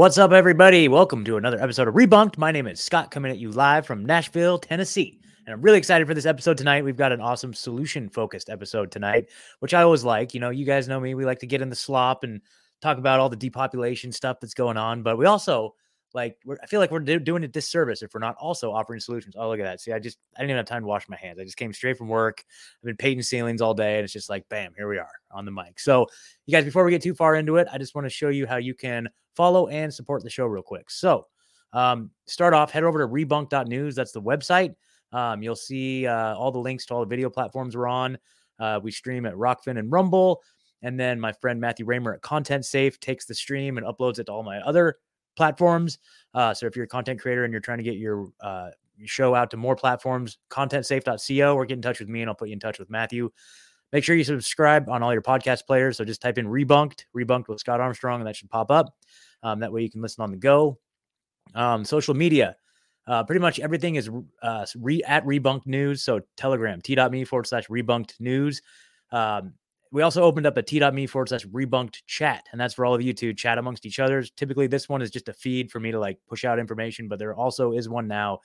What's up, everybody? Welcome to another episode of Rebunked. My name is Scott, coming at you live from Nashville, Tennessee. And I'm really excited for this episode tonight. We've got an awesome solution focused episode tonight, which I always like. You know, you guys know me. We like to get in the slop and talk about all the depopulation stuff that's going on. But we also like, I feel like we're do- doing a disservice if we're not also offering solutions. Oh, look at that. See, I just, I didn't even have time to wash my hands. I just came straight from work. I've been painting ceilings all day. And it's just like, bam, here we are on the mic. So, you guys, before we get too far into it, I just want to show you how you can follow and support the show real quick. So, um, start off, head over to rebunk.news. That's the website. Um, you'll see uh, all the links to all the video platforms we're on. Uh, we stream at Rokfin and Rumble. And then my friend Matthew Raymer at Content Safe takes the stream and uploads it to all my other platforms. Uh, so if you're a content creator and you're trying to get your, uh, show out to more platforms, contentsafe.co or get in touch with me and I'll put you in touch with Matthew. Make sure you subscribe on all your podcast players. So just type in Rebunked, Rebunked with Scott Armstrong, and that should pop up. Um, that way you can listen on the go. Um, social media, uh, pretty much everything is uh, re- at Rebunked News. So Telegram, t.me forward slash Rebunked News. Um, we also opened up a t.me forward slash rebunked chat, and that's for all of you to chat amongst each other. Typically, this one is just a feed for me to like push out information, but there also is one now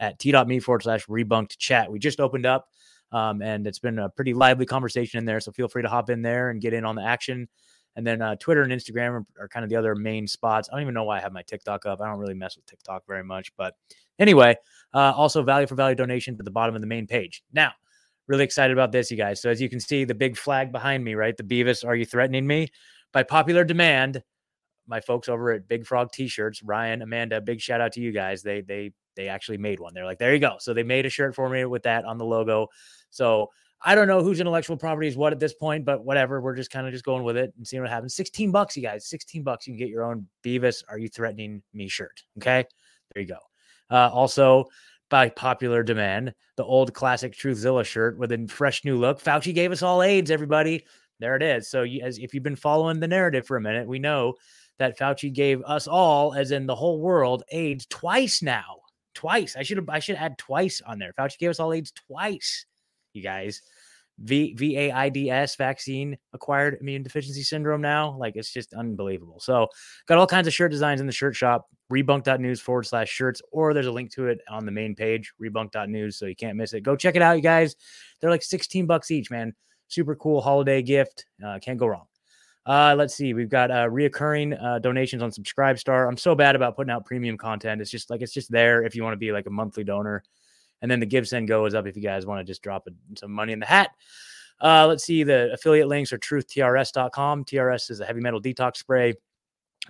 at t.me forward slash rebunked chat. We just opened up, um, and it's been a pretty lively conversation in there. So feel free to hop in there and get in on the action. And then uh, Twitter and Instagram are, are, kind of the other main spots. I don't even know why I have my TikTok up. I don't really mess with TikTok very much. But anyway, uh, also value for value donations at the bottom of the main page. Now, really excited about this, you guys. So as you can see, the big flag behind me, right? The Beavis, are you threatening me? By popular demand, my folks over at Big Frog T-shirts, Ryan, Amanda, big shout out to you guys. They they they actually made one. They're like, there you go. So they made a shirt for me with that on the logo. So I don't know whose intellectual property is what at this point, but whatever. We're just kind of just going with it and seeing what happens. 16 bucks, you guys. 16 bucks. You can get your own Beavis. Are you threatening me shirt? Okay. There you go. Uh, also, by popular demand, the old classic Truthzilla shirt with a fresh new look. Fauci gave us all AIDS, everybody. There it is. So, you, as if you've been following the narrative for a minute, we know that Fauci gave us all, as in the whole world, AIDS twice now. Twice. I should have. I should add twice on there. Fauci gave us all AIDS twice. You guys. V V A I D S vaccine acquired immune deficiency syndrome now. Like it's just unbelievable. So got all kinds of shirt designs in the shirt shop, rebunk.news forward slash shirts, or there's a link to it on the main page, rebunk.news. So you can't miss it. Go check it out, you guys. They're like 16 bucks each, man. Super cool holiday gift. Uh, can't go wrong. Uh, let's see. We've got uh, reoccurring uh, donations on Subscribestar. I'm so bad about putting out premium content. It's just like it's just there if you want to be like a monthly donor. And then the Give Send Go is up if you guys want to just drop some money in the hat. Uh, let's see. The affiliate links are truthtrs.com. TRS is a heavy metal detox spray.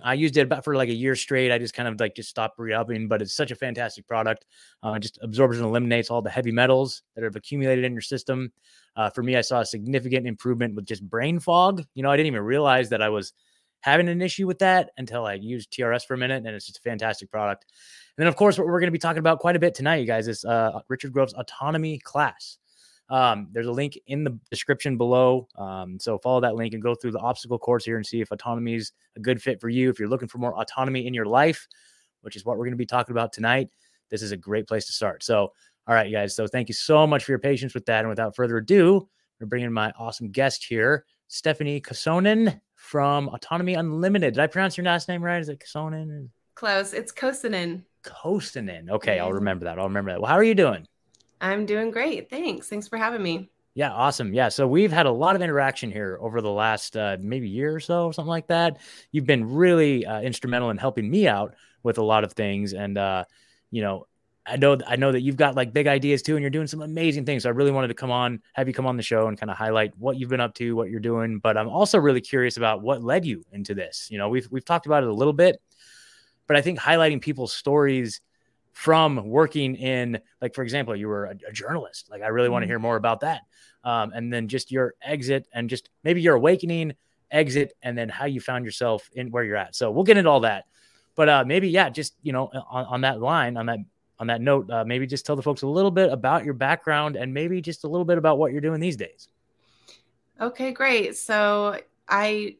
I used it about for like a year straight. I just kind of like just stopped re-upping, but it's such a fantastic product. Uh, just absorbs and eliminates all the heavy metals that have accumulated in your system. Uh, for me, I saw a significant improvement with just brain fog. You know, I didn't even realize that I was having an issue with that until I used TRS for a minute, and it's just a fantastic product. And then, of course, what we're going to be talking about quite a bit tonight, you guys, is uh, Richard Grove's autonomy class. Um, there's a link in the description below. Um, so follow that link and go through the obstacle course here and see if autonomy is a good fit for you. If you're looking for more autonomy in your life, which is what we're going to be talking about tonight, this is a great place to start. So, all right, guys. So thank you so much for your patience with that. And without further ado, we're bringing my awesome guest here, Stephanie Kosonen from Autonomy Unlimited. Did I pronounce your last name right? Is it Kosonen? Close. It's Kosonen. Kosonen. Okay, I'll remember that. I'll remember that. Well, how are you doing? I'm doing great. Thanks. Thanks for having me. Yeah, awesome. Yeah, so we've had a lot of interaction here over the last uh, maybe year or so, or something like that. You've been really uh, instrumental in helping me out with a lot of things, and uh, you know, I know I know that you've got like big ideas too, and you're doing some amazing things. So I really wanted to come on, have you come on the show, and kind of highlight what you've been up to, what you're doing. But I'm also really curious about what led you into this. You know, we've we've talked about it a little bit, but I think highlighting people's stories from working in, like for example, you were a, a journalist. Like I really mm-hmm. want to hear more about that, um, and then just your exit and just maybe your awakening, exit, and then how you found yourself in where you're at. So we'll get into all that. But uh, maybe, yeah, just you know, on, on that line, on that on that note, uh, maybe just tell the folks a little bit about your background and maybe just a little bit about what you're doing these days. Okay, great. So I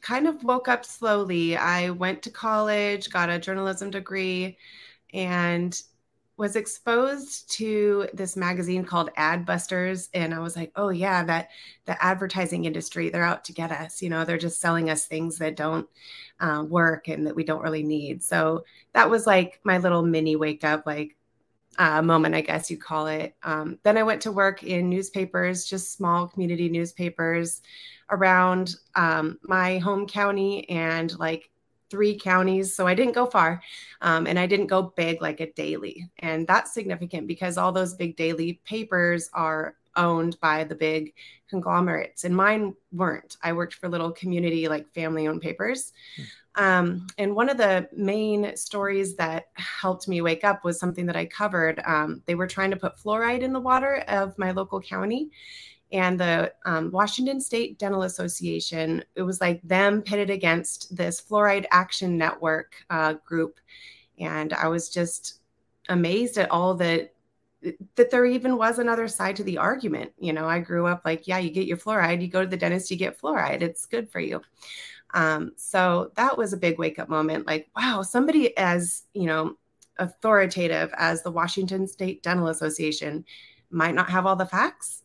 kind of woke up slowly. I went to college, got a journalism degree, and was exposed to this magazine called Adbusters, and I was like, "Oh yeah, that the advertising industry—they're out to get us. You know, they're just selling us things that don't uh, work and that we don't really need." So that was like my little mini wake up, like uh, moment, I guess you call it. Um, then I went to work in newspapers, just small community newspapers around um, my home county and like three counties. So I didn't go far um, and I didn't go big like a daily. And that's significant because all those big daily papers are owned by the big conglomerates and mine weren't. I worked for little community, like family owned papers. Hmm. Um, and one of the main stories that helped me wake up was something that I covered. Um, they were trying to put fluoride in the water of my local county and the um, Washington State Dental Association. It was like them pitted against this Fluoride Action Network uh, group, and I was just amazed at all that that there even was another side to the argument. You know, I grew up like, yeah, you get your fluoride, you go to the dentist, you get fluoride, it's good for you. Um, so that was a big wake up moment. Like, wow, somebody as you know authoritative as the Washington State Dental Association might not have all the facts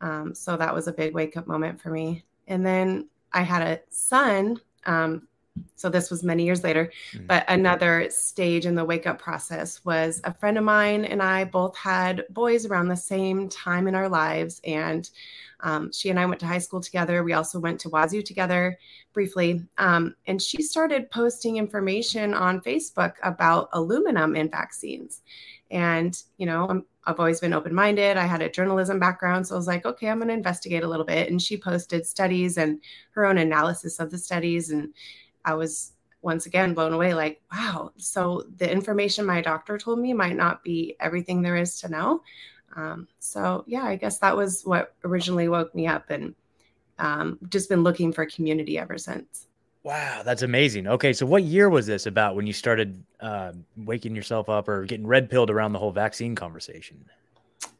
um, so that was a big wake up moment for me. And then I had a son. Um, so this was many years later, mm-hmm. but another stage in the wake up process was a friend of mine and I both had boys around the same time in our lives. And um, she and I went to high school together. We also went to Wazzu together briefly. Um, and she started posting information on Facebook about aluminum in vaccines. And, you know, I'm, I've always been open minded. I had a journalism background. So I was like, okay, I'm going to investigate a little bit. And she posted studies and her own analysis of the studies. And I was once again blown away like, wow, so the information my doctor told me might not be everything there is to know. Um, so, yeah, I guess that was what originally woke me up and um, just been looking for community ever since. Wow, that's amazing. Okay, so what year was this about when you started uh, waking yourself up or getting red pilled around the whole vaccine conversation?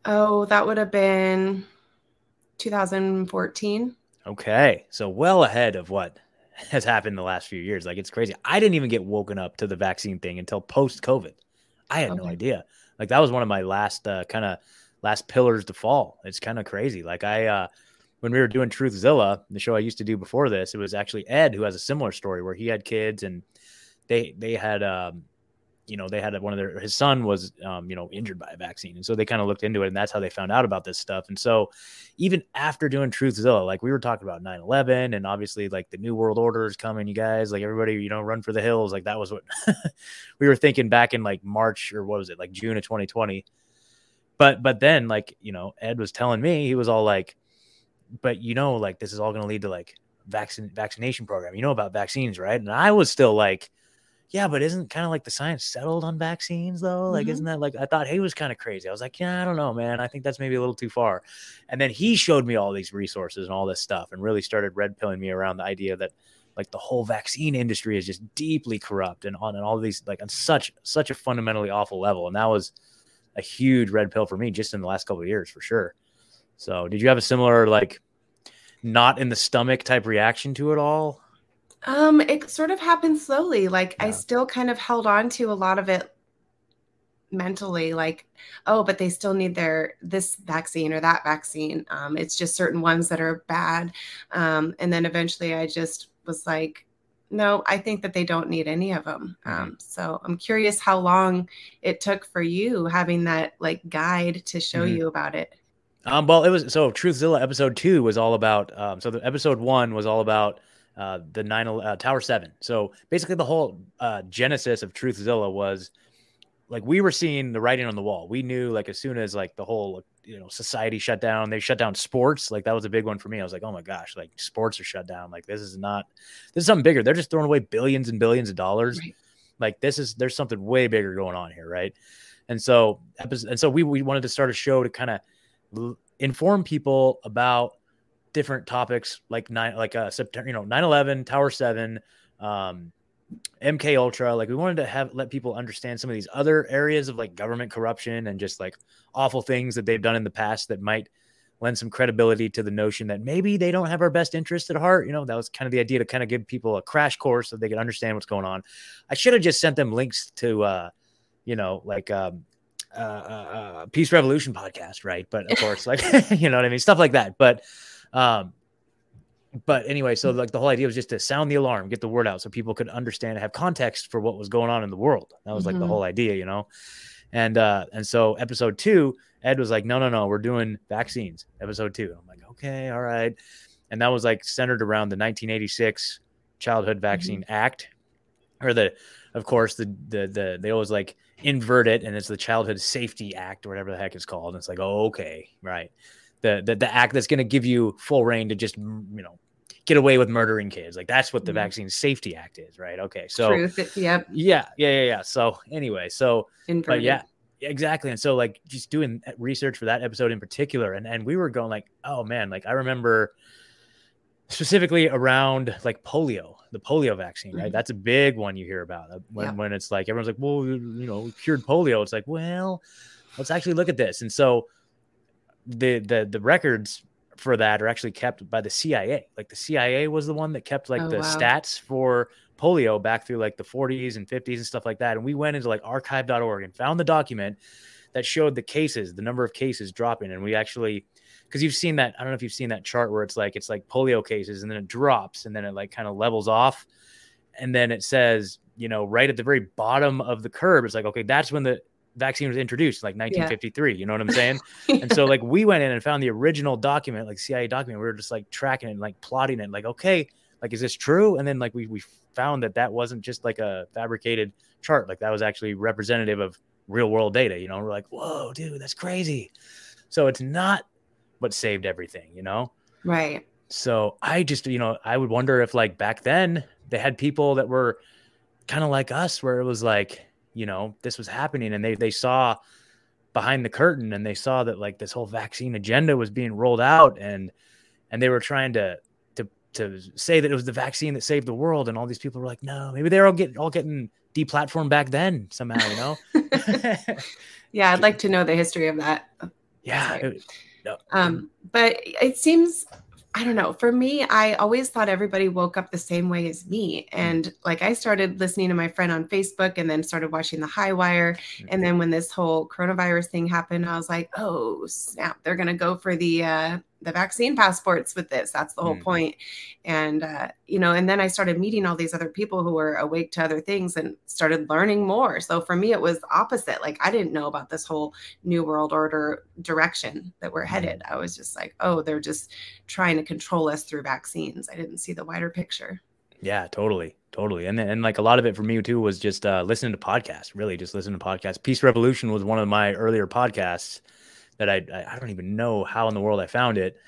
Oh, that would have been 2014. Okay, so well ahead of what has happened the last few years. Like it's crazy. I didn't even get woken up to the vaccine thing until post COVID. I had okay. no idea. Like that was one of my last uh, kind of last pillars to fall. It's kind of crazy. Like I uh, when we were doing Truthzilla, the show I used to do before this, it was actually Ed who has a similar story where he had kids and they they had um, you know they had one of their his son was um, you know injured by a vaccine. And so they kind of looked into it and that's how they found out about this stuff. And so even after doing truthzilla like we were talking about 9-11 and obviously like the new world order is coming you guys like everybody you know run for the hills. Like that was what we were thinking back in like march or what was it like june of 2020 but but then like you know ed was telling me he was all like but you know, like this is all going to lead to like vaccine vaccination program. You know about vaccines, right? And I was still like, yeah, but isn't kind of like the science settled on vaccines though? Like, mm-hmm. isn't that like I thought he was kind of crazy? I was like, yeah, I don't know, man. I think that's maybe a little too far. And then he showed me all these resources and all this stuff, and really started red pilling me around the idea that like the whole vaccine industry is just deeply corrupt and on and all these like on such such a fundamentally awful level. And that was a huge red pill for me just in the last couple of years for sure. So, did you have a similar like not in the stomach type reaction to it all? Um, it sort of happened slowly. Like yeah. I still kind of held on to a lot of it mentally like oh but they still need their this vaccine or that vaccine um, it's just certain ones that are bad um, and then eventually i just was like no i think that they don't need any of them mm-hmm. um, so i'm curious how long it took for you having that like guide to show mm-hmm. you about it um, well, it was so Truthzilla episode two was all about. Um, so the episode one was all about uh, the nine uh, Tower Seven. So basically, the whole uh, genesis of Truthzilla was like we were seeing the writing on the wall. We knew like as soon as like the whole you know society shut down, they shut down sports. Like that was a big one for me. I was like, oh my gosh, like sports are shut down. Like this is not this is something bigger. They're just throwing away billions and billions of dollars. Right. Like this is there's something way bigger going on here, right? And so and so we we wanted to start a show to kind of inform people about different topics like nine like uh September, you know, 9-11, Tower 7, um, MK Ultra. Like we wanted to have let people understand some of these other areas of like government corruption and just like awful things that they've done in the past that might lend some credibility to the notion that maybe they don't have our best interest at heart. You know, that was kind of the idea to kind of give people a crash course so they could understand what's going on. I should have just sent them links to, uh, you know, like um, uh, uh, uh Peace Revolution podcast, right? But of course, like you know what I mean, stuff like that. But um, but anyway, so like the whole idea was just to sound the alarm, get the word out, so people could understand, have context for what was going on in the world. That was like mm-hmm. the whole idea, you know. And uh, and so episode two, Ed was like, no, no, no, we're doing vaccines. Episode two. I'm like, okay, all right. And that was like centered around the 1986 Childhood. Vaccine mm-hmm. Act, or the, of course, the the the they always like invert it, and it's the Childhood Safety Act or whatever the heck it's called. And it's like, oh, okay, right the the, the act that's going to give you full reign to just you know get away with murdering kids. Like that's what the mm-hmm. Vaccine Safety Act is, right? Okay, so Truth. Yep. Yeah, yeah, yeah, yeah. So anyway, so Inverted. but yeah, exactly. And so like just doing research for that episode in particular, and and we were going like, oh man, like I remember specifically around like polio, the polio vaccine, right? Mm-hmm. That's a big one you hear about uh, when yeah. when it's like everyone's like, well, you know, cured polio. It's like, well, let's actually look at this, and so the the the records for that are actually kept by the CIA. Like the CIA was the one that kept like oh, the wow. stats for polio back through like the 40s and 50s and stuff like that. And we went into like archive.org and found the document that showed the cases, the number of cases dropping. And we actually, because you've seen that, I don't know if you've seen that chart where it's like it's like polio cases and then it drops and then it like kind of levels off. And then it says, you know, right at the very bottom of the curve, it's like, okay, that's when the vaccine was introduced like 1953 yeah. you know what i'm saying yeah. and so like we went in and found the original document like cia document we were just like tracking it and like plotting it like okay like is this true and then like we, we found that that wasn't just like a fabricated chart like that was actually representative of real world data you know we're like whoa dude that's crazy. So it's not what saved everything you know? Right. So i just you know i would wonder if like back then they had people that were kind of like us where it was like you know this was happening and they they saw behind the curtain and they saw that like this whole vaccine agenda was being rolled out and and they were trying to to to say that it was the vaccine that saved the world and all these people were like no maybe they're all getting all getting deplatformed back then somehow you know yeah i'd like to know the history of that yeah it, no. um but it seems I don't know. For me, I always thought everybody woke up the same way as me. Mm. And like I started listening to my friend on Facebook and then started watching the high wire. And mm-hmm. then when this whole coronavirus thing happened, I was like, oh, snap, they're going to go for the uh, the vaccine passports with this. That's the whole mm. point. And, uh, you know, and then I started meeting all these other people who were awake to other things and started learning more. So for me, it was opposite. Like I didn't know about this whole new world order direction that we're headed. Mm. I was just like, oh, they're just trying to control us through vaccines. I didn't see the wider picture. Yeah, totally. Totally. And and like a lot of it for me too was just uh, listening to podcasts, really just listening to podcasts. Peace Revolution was one of my earlier podcasts that I I don't even know how in the world I found it,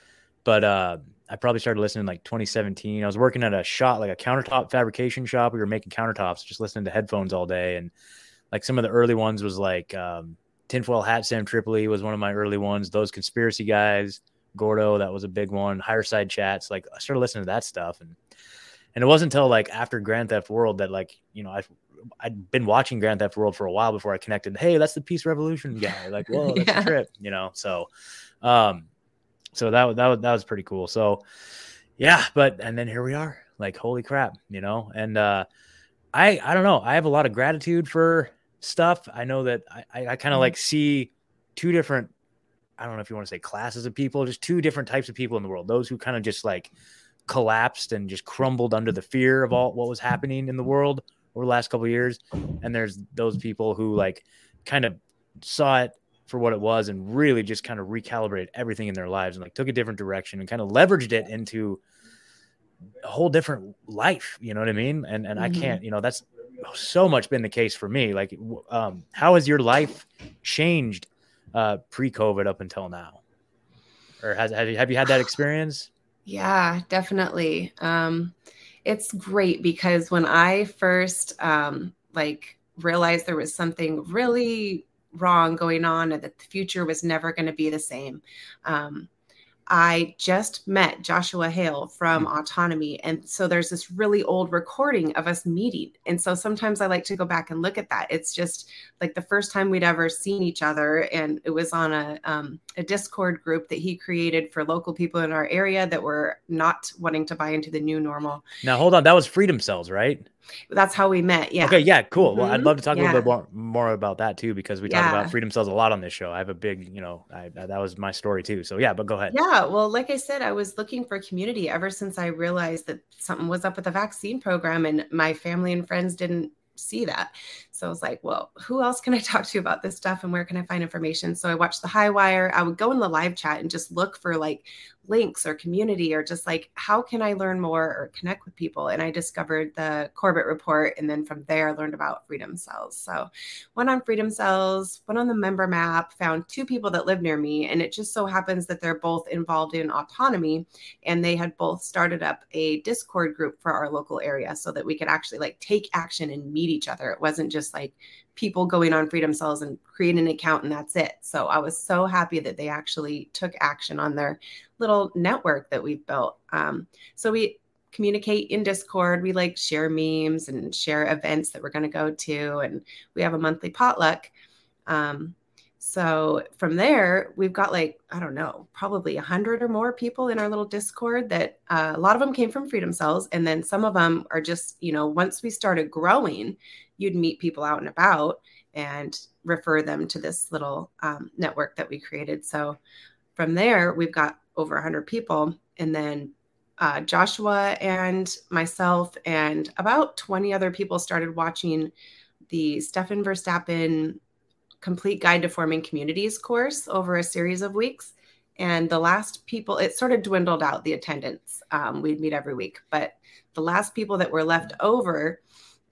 but uh, I probably started listening like 2017. I was working at a shop, like a countertop fabrication shop. We were making countertops, just listening to headphones all day, and like some of the early ones was like um, Tinfoil Hat Sam Tripoli was one of my early ones. Those conspiracy guys, Gordo, that was a big one. Higher side chats, like I started listening to that stuff, and and it wasn't until like after Grand Theft World that like you know I I'd been watching Grand Theft World for a while before I connected. Hey, that's the Peace Revolution guy. Like, whoa, that's yeah. a trip, you know. So, um, so that that was that was pretty cool. So, yeah, but and then here we are. Like, holy crap, you know. And uh, I I don't know. I have a lot of gratitude for stuff. I know that I I, I kind of mm-hmm. like see two different. I don't know if you want to say classes of people, just two different types of people in the world. Those who kind of just like collapsed and just crumbled under the fear of all what was happening in the world over the last couple years and there's those people who like kind of saw it for what it was and really just kind of recalibrated everything in their lives and like took a different direction and kind of leveraged it into a whole different life you know what i mean? And and mm-hmm. i can't you know that's so much been the case for me. Like um how has your life changed uh pre-covid up until now? Or has have you, have you had that experience? Yeah definitely. Um it's great because when I first um, like realized there was something really wrong going on and that the future was never going to be the same, um, I just met Joshua Hale from mm-hmm. Autonomy. And so there's this really old recording of us meeting. And so sometimes I like to go back and look at that. It's just like the first time we'd ever seen each other. And it was on a, um, a Discord group that he created for local people in our area that were not wanting to buy into the new normal. Now, hold on. That was Freedom Cells, right? That's how we met. Yeah. Okay. Yeah. Cool. Mm-hmm. Well, I'd mm-hmm. love to talk yeah. a little bit more, more, about that too, because we yeah. talk about freedom cells a lot on this show. I have a big, you know, I, that was my story too. So yeah, but go ahead. Yeah. Well, like I said, I was looking for community ever since I realized that something was up with the vaccine program and my family and friends didn't see that. So I was like, well, who else can I talk to about this stuff and where can I find information? So I watched the High Wire. I would go in the live chat and just look for like links or community or just like how can I learn more or connect with people. And I discovered the Corbett report. And then from there, I learned about Freedom Cells. So went on Freedom Cells, went on the member map, found two people that live near me. And it just so happens that they're both involved in autonomy. And they had both started up a Discord group for our local area so that we could actually like take action and meet each other. It wasn't just like people going on freedom cells and create an account and that's it. So i was so happy that they actually took action on their little network that we've built. Um, so we communicate in discord. We like share memes and share events that we're going to go to and we have a monthly potluck. Um, so from there we've got like i don't know probably a hundred or more people in our little discord that uh, a lot of them came from freedom cells and then some of them are just you know once we started growing you'd meet people out and about and refer them to this little um, network that we created. So from there, we've got over 100 people. And then uh, Joshua and myself and about 20 other people started watching the Stefan Verstappen Complete Guide to Forming Communities course over a series of weeks. And the last people, it sort of dwindled out the attendance. Um, we'd meet every week, but the last people that were left over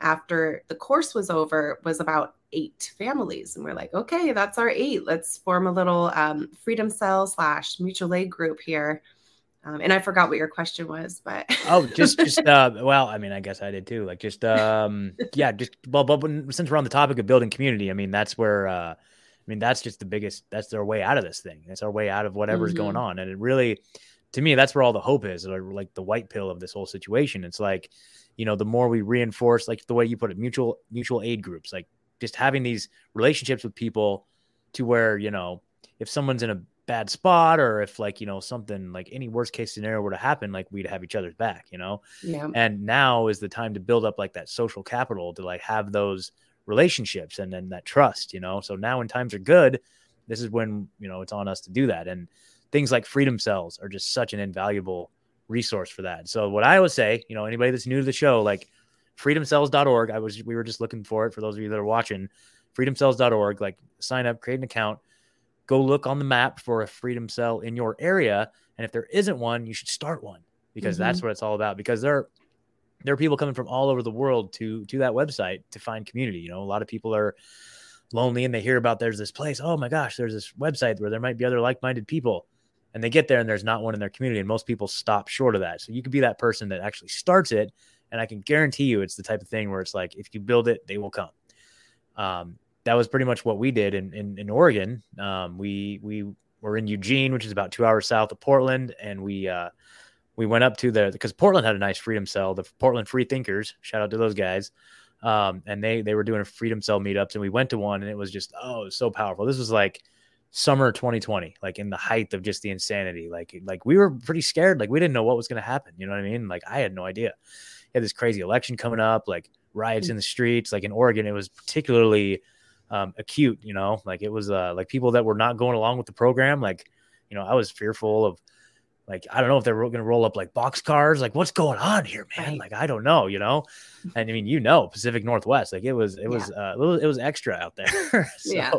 after the course was over was about eight families. And we're like okay that's our eight. Let's form a little um, freedom cell slash mutual aid group here. Um, and i forgot what your question was but oh just just uh well i mean i guess i did too. Like just um yeah just well but since we're on the topic of building community i mean that's where uh i mean that's just the biggest that's our way out of this thing. That's our way out of whatever's mm-hmm. going on. And it really to me that's where all the hope is or like the white pill of this whole situation. It's like you know the more we reinforce like the way you put it mutual mutual aid groups like just having these relationships with people to where you know if someone's in a bad spot or if like you know something like any worst case scenario were to happen like we'd have each other's back you know? Yeah. And now is the time to build up like that social capital to like have those relationships and then that trust you know? So now when times are good this is when you know it's on us to do that. And things like freedom cells are just such an invaluable resource for that. So what I would say, you know, anybody that's new to the show, like freedomcells.org, I was we were just looking for it for those of you that are watching, freedomcells.org, like sign up, create an account, go look on the map for a freedom cell in your area, and if there isn't one, you should start one because mm-hmm. that's what it's all about because there there are people coming from all over the world to to that website to find community, you know, a lot of people are lonely and they hear about there's this place, oh my gosh, there's this website where there might be other like-minded people and they get there and there's not one in their community and most people stop short of that. So you could be that person that actually starts it and i can guarantee you it's the type of thing where it's like if you build it they will come. Um, that was pretty much what we did in in, in oregon. Um, we we were in eugene which is about two hours south of portland and we uh, we went up to the because portland had a nice freedom cell the portland free thinkers shout out to those guys. Um, and they they were doing freedom cell meetups and we went to one and it was just oh it was so powerful. This was like summer 2020 like in the height of just the insanity like like we were pretty scared like we didn't know what was going to happen you know what i mean? Like i had no idea. You had this crazy election coming up like riots mm. in the streets like in oregon it was particularly um, acute you know? Like it was uh, like people that were not going along with the program like you know i was fearful of like i don't know if they're going to roll up like box cars like what's going on here man? Like i don't know you know? And i mean you know pacific northwest like it was it was yeah. uh, it was extra out there so yeah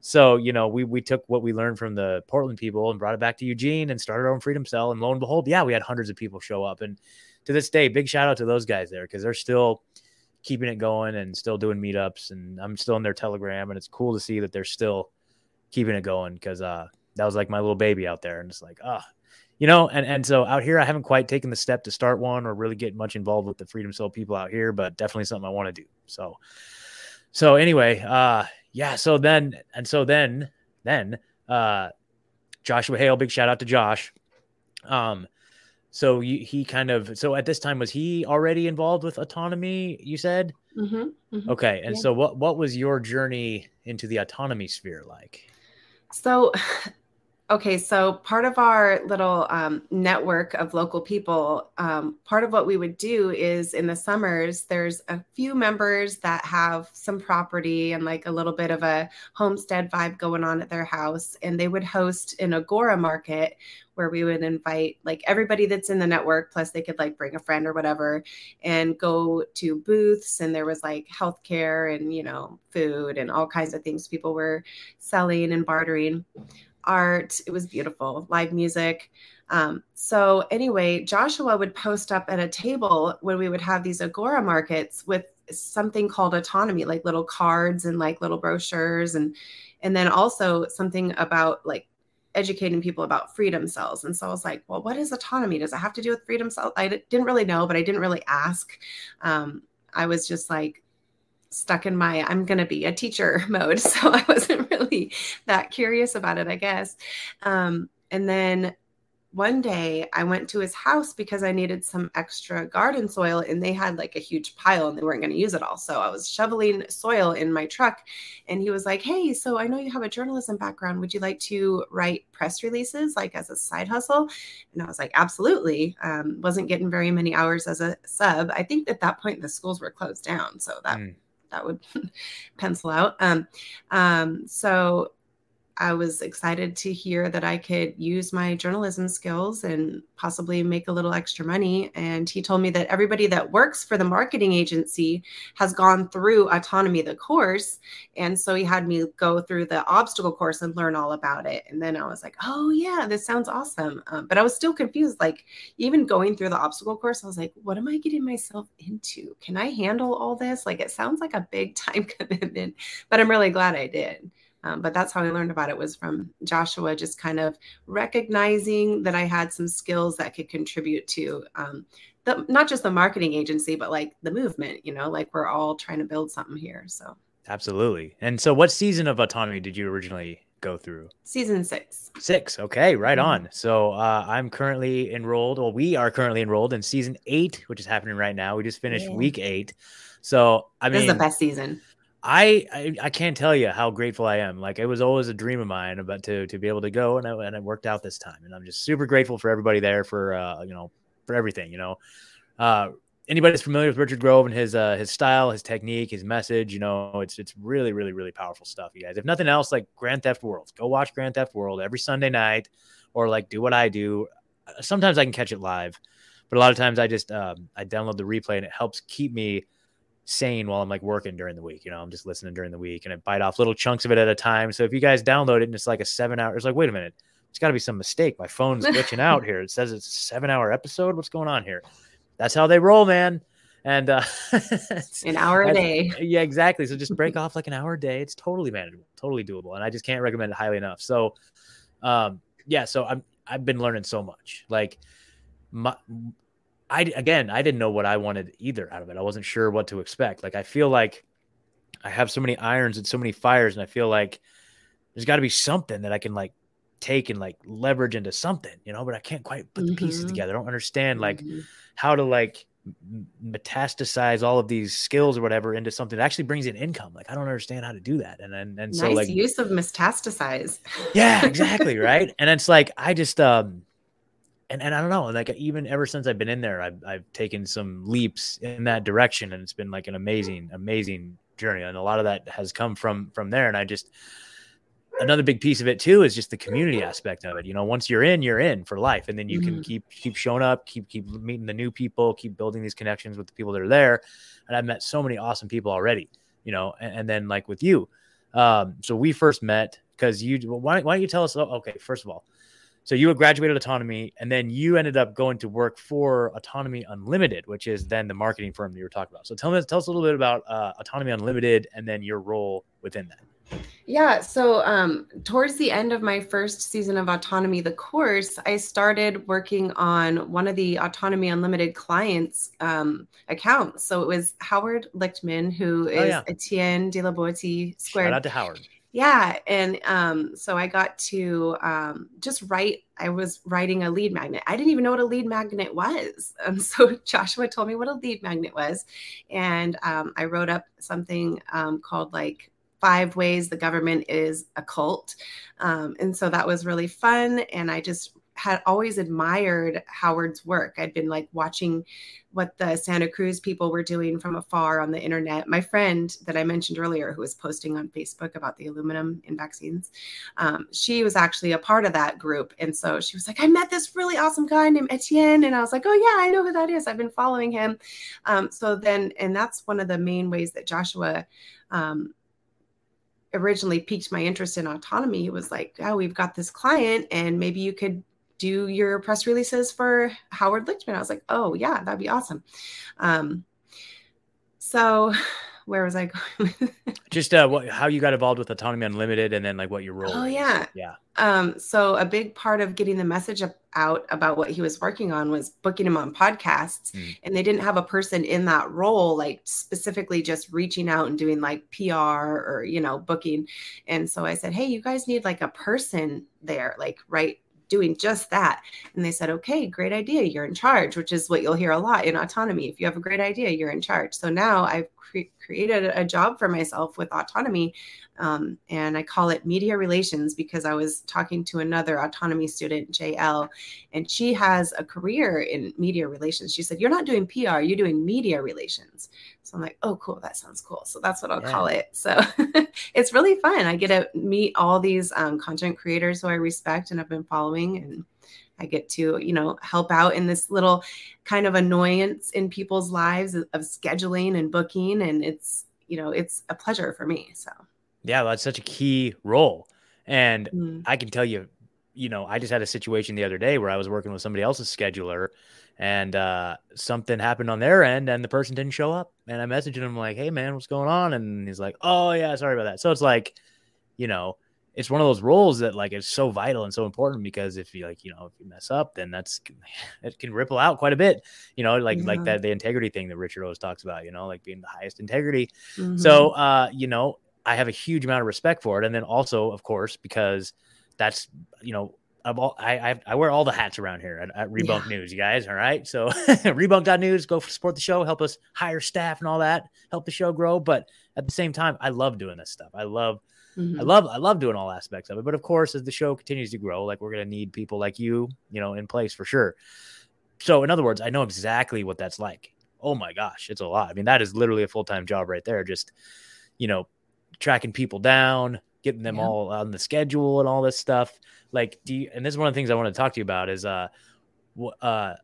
so, you know, we we took what we learned from the Portland people and brought it back to Eugene and started our own Freedom Cell. And lo and behold, yeah, we had hundreds of people show up. And to this day, big shout out to those guys there because they're still keeping it going and still doing meetups. And I'm still in their Telegram, and it's cool to see that they're still keeping it going because uh, that was like my little baby out there, and it's like, ah, oh. you know. And and so out here, I haven't quite taken the step to start one or really get much involved with the Freedom Cell people out here, but definitely something I want to do. So, so anyway, uh, yeah. So then, and so then, then, uh, Joshua Hale. Big shout out to Josh. Um, so you, he kind of so at this time was he already involved with autonomy? You said. Mm-hmm, mm-hmm. Okay, and Yeah. so what what was your journey into the autonomy sphere like? So, okay, so part of our little um, network of local people, um, part of what we would do is in the summers, there's a few members that have some property and like a little bit of a homestead vibe going on at their house. And they would host an Agora market where we would invite like everybody that's in the network, plus they could like bring a friend or whatever and go to booths. And there was like healthcare and, you know, food and all kinds of things people were selling and bartering art. It was beautiful, live music. Um, so, anyway, Joshua would post up at a table when we would have these Agora markets with something called autonomy, like little cards and like little brochures, and and then also something about like educating people about freedom cells. And so I was like, well, what is autonomy? Does it have to do with freedom cells? I didn't really know, but I didn't really ask. Um, I was just like, stuck in my I'm going to be a teacher mode. So I wasn't really that curious about it, I guess. Um, and then one day I went to his house because I needed some extra garden soil and they had like a huge pile and they weren't going to use it all. So I was shoveling soil in my truck and he was like, Hey, so I know you have a journalism background. Would you like to write press releases like as a side hustle? And I was like, Absolutely. Um, wasn't getting very many hours as a sub. I think at that point the schools were closed down. So that Mm. That would pencil out. Um, um, so I was excited to hear that I could use my journalism skills and possibly make a little extra money. And he told me that everybody that works for the marketing agency has gone through Autonomy, the course. And so he had me go through the obstacle course and learn all about it. And then I was like, oh, yeah, this sounds awesome. Um, but I was still confused. Like, even going through the obstacle course, I was like, what am I getting myself into? Can I handle all this? Like, it sounds like a big time commitment, but I'm really glad I did. Um, but that's how I learned about it was from Joshua, just kind of recognizing that I had some skills that could contribute to um, the, not just the marketing agency, but like the movement, you know, like we're all trying to build something here. So Absolutely. And so, what season of autonomy did you originally go through? season six. Six. Okay, right Mhm. on. So uh, I'm currently enrolled. Well, we are currently enrolled in season eight, which is happening right now. We just finished Yeah. week eight. So I mean, This is the best season. I, I I can't tell you how grateful I am. Like it was always a dream of mine about to to be able to go, and I, and it worked out this time. And I'm just super grateful for everybody there for uh you know for everything. You know, uh anybody that's familiar with Richard Grove and his uh his style, his technique, his message, you know, it's it's really really really powerful stuff, you guys. If nothing else, like Grand Theft World, go watch Grand Theft World every Sunday night, or like do what I do. Sometimes I can catch it live, but a lot of times I just um, I download the replay and it helps keep me sane while I'm like working during the week. You know, I'm just listening during the week and I bite off little chunks of it at a time. So if you guys download it and it's like a seven hour, it's like, wait a minute, it's got to be some mistake. My phone's glitching out here. It says it's a seven hour episode. What's going on here? That's how they roll, man. And uh, An hour a day. yeah, exactly. So just break off like an hour a day. It's totally manageable, totally doable, and I just can't recommend it highly enough. So, um, yeah. So I'm I've been learning so much. Like, my, I again, I didn't know what I wanted either out of it. I wasn't sure what to expect. Like, I feel like I have so many irons and so many fires, and I feel like there's got to be something that I can like take and like leverage into something, you know. But I can't quite put the pieces Mhm. together. I don't understand like Mhm. how to like metastasize all of these skills or whatever into something that actually brings in income. Like I don't understand how to do that. And and, and so like use of metastasize. yeah, exactly, right? And it's like I just um and, and I don't know, like even ever since I've been in there, I've I've taken some leaps in that direction and it's been like an amazing, amazing journey. And a lot of that has come from from there. And I just another big piece of it too is just the community aspect of it. You know, once you're in, you're in for life. And then you can Mhm. keep keep showing up, keep keep meeting the new people, keep building these connections with the people that are there. And I've met so many awesome people already, you know, and, and then like with you. Um, so we first met because you why, why don't you tell us oh, okay, first of all, so you had graduated autonomy and then you ended up going to work for autonomy unlimited which is then the marketing firm that you were talking about so tell me tell us a little bit about uh, autonomy unlimited and then your role within that Yeah. So, um, towards the end of my first season of Autonomy, the course, I started working on one of the Autonomy Unlimited clients' um, accounts. So it was Howard Lichtman, who is Oh, yeah. Etienne de la Boetie Square. shout out to howard Yeah. And um, so I got to um, just write, I was writing a lead magnet. I didn't even know what a lead magnet was. And so Joshua told me what a lead magnet was. And um, I wrote up something um, called like five ways the government is a cult. Um, and so that was really fun. And I just had always admired Howard's work. I'd been like watching what the Santa Cruz people were doing from afar on the internet. My friend that I mentioned earlier, who was posting on Facebook about the aluminum in vaccines, um, she was actually a part of that group. And so she was like, I met this really awesome guy named Etienne. And I was like, oh, yeah, I know who that is. I've been following him. Um, so then, and that's one of the main ways that Joshua. Um, originally piqued my interest in autonomy He was like oh we've got this client and maybe you could do your press releases for Howard Lichtman. I was like, oh yeah, that'd be awesome. Um, so where was I going? Just uh, what, how you got involved with Autonomy Unlimited, and then like what your role. Oh yeah, yeah. Um, so a big part of getting the message out about what he was working on was booking him on podcasts, mm. and they didn't have a person in that role, like specifically just reaching out and doing like PR or you know booking. And so I said, hey, you guys need like a person there, like right doing just that. And they said, okay, great idea. You're in charge, which is what you'll hear a lot in autonomy. If you have a great idea, you're in charge. So now I've cre- created a job for myself with autonomy um, and I call it media relations because I was talking to another autonomy student, JL, and she has a career in media relations. She said, You're not doing PR, you're doing media relations. So I'm like, Oh, cool. That sounds cool. So that's what I'll yeah. call it. So it's really fun. I get to meet all these um, content creators who I respect and have been following. And I get to, you know, help out in this little kind of annoyance in people's lives of, scheduling and booking. And it's, you know, it's a pleasure for me. So yeah, that's such a key role. And mm. I can tell you, you know, I just had a situation the other day where I was working with somebody else's scheduler and uh, something happened on their end and the person didn't show up. And I messaged him like, hey, man, what's going on? And he's like, oh, yeah, sorry about that. So it's like, you know, it's one of those roles that like is so vital and so important because if you like you know if you mess up then that's it can ripple out quite a bit you know like yeah. like that the integrity thing that richard always talks about you know like being the highest integrity mm-hmm. so uh you know I have a huge amount of respect for it. And then also, of course, because that's you know all, I, I, I wear all the hats around here at, at Rebunk yeah. News, you guys. All right, so Rebunk.news, go support the show, help us hire staff and all that, help the show grow. But at the same time, I love doing this stuff. I love, mm-hmm. I love, I love doing all aspects of it. But of course, as the show continues to grow, like we're gonna need people like you, you know, in place for sure. So in other words, I know exactly what that's like. Oh my gosh, it's a lot. I mean, that is literally a full time job right there. Just you know, tracking people down, getting them yeah. all on the schedule and all this stuff. Like, do you, and this is one of the things I want to talk to you about is, uh, uh,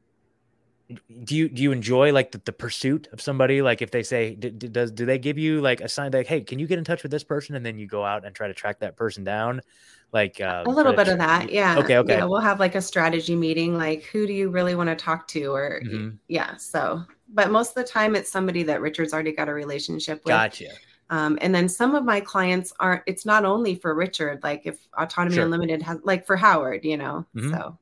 do you do you enjoy like the, the pursuit of somebody? Like if they say do, does do they give you like a sign like hey can you get in touch with this person? And then you go out and try to track that person down? Like uh, a little bit of that yeah. okay okay. Yeah, we'll have like a strategy meeting like who do you really want to talk to? or mm-hmm. yeah so but most of the time it's somebody that richard's already got a relationship with. Gotcha. Um, and then some of my clients aren't, it's not only for Richard, like if Autonomy sure. Unlimited has, like for Howard, you know, mm-hmm. so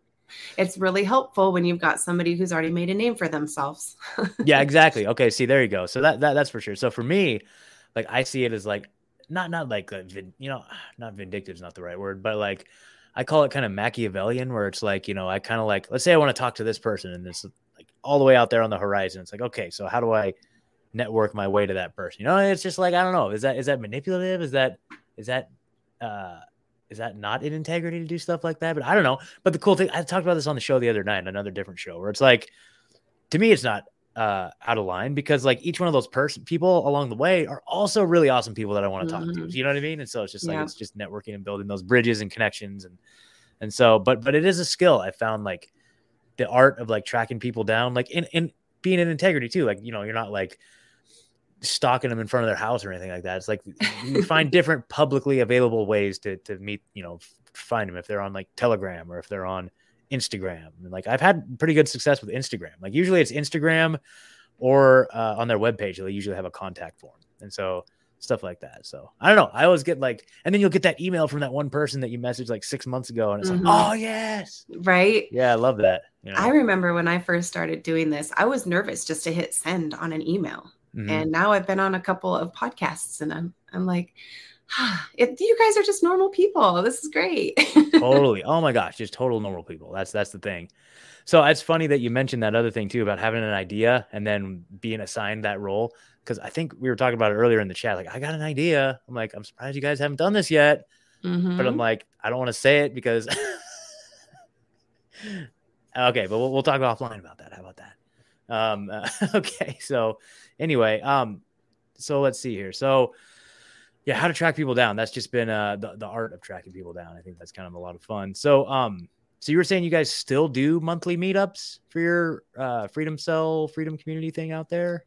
it's really helpful when you've got somebody who's already made a name for themselves. yeah, exactly. Okay. See, there you go. So that, that, that's for sure. So for me, like I see it as like, not, not like, a, you know, not vindictive is not the right word, but like, I call it kind of Machiavellian where it's like, you know, I kind of like, let's say I want to talk to this person and this like all the way out there on the horizon. It's like, okay, so how do I, network my way to that person. You know, it's just like I don't know. Is that is that manipulative? Is that is that uh is that not in integrity to do stuff like that? But I don't know. But the cool thing I talked about this on the show the other night, another different show, where it's like to me it's not uh out of line because like each one of those person people along the way are also really awesome people that I want to mm-hmm. talk to. You know what I mean? And so it's just like yeah. it's just networking and building those bridges and connections and and so but but it is a skill I found like the art of like tracking people down like in in being in integrity too. Like, you know, you're not like stalking them in front of their house or anything like that. It's like you find different publicly available ways to to meet, you know, find them if they're on like Telegram or if they're on Instagram. And like I've had pretty good success with Instagram. Like usually it's Instagram or uh, on their webpage, they usually have a contact form. And so stuff like that. So I don't know. I always get like, and then you'll get that email from that one person that you messaged like six months ago, and it's mm-hmm. like, oh yes, right? Yeah, I love that. You know? I remember when I first started doing this, I was nervous just to hit send on an email. Mm-hmm. And now I've been on a couple of podcasts and I'm I'm like, it, you guys are just normal people. This is great. totally. Oh my gosh, just total normal people. That's that's the thing. So it's funny that you mentioned that other thing too about having an idea and then being assigned that role. Because I think we were talking about it earlier in the chat. Like, I got an idea. I'm like, I'm surprised you guys haven't done this yet. Mm-hmm. But I'm like, I don't want to say it because. okay, but we'll, we'll talk offline about that. How about that? Um, uh, okay, so anyway, um, so let's see here. So yeah, how to track people down. That's just been uh the, the art of tracking people down. I think that's kind of a lot of fun. So um so you were saying you guys still do monthly meetups for your uh freedom cell freedom community thing out there?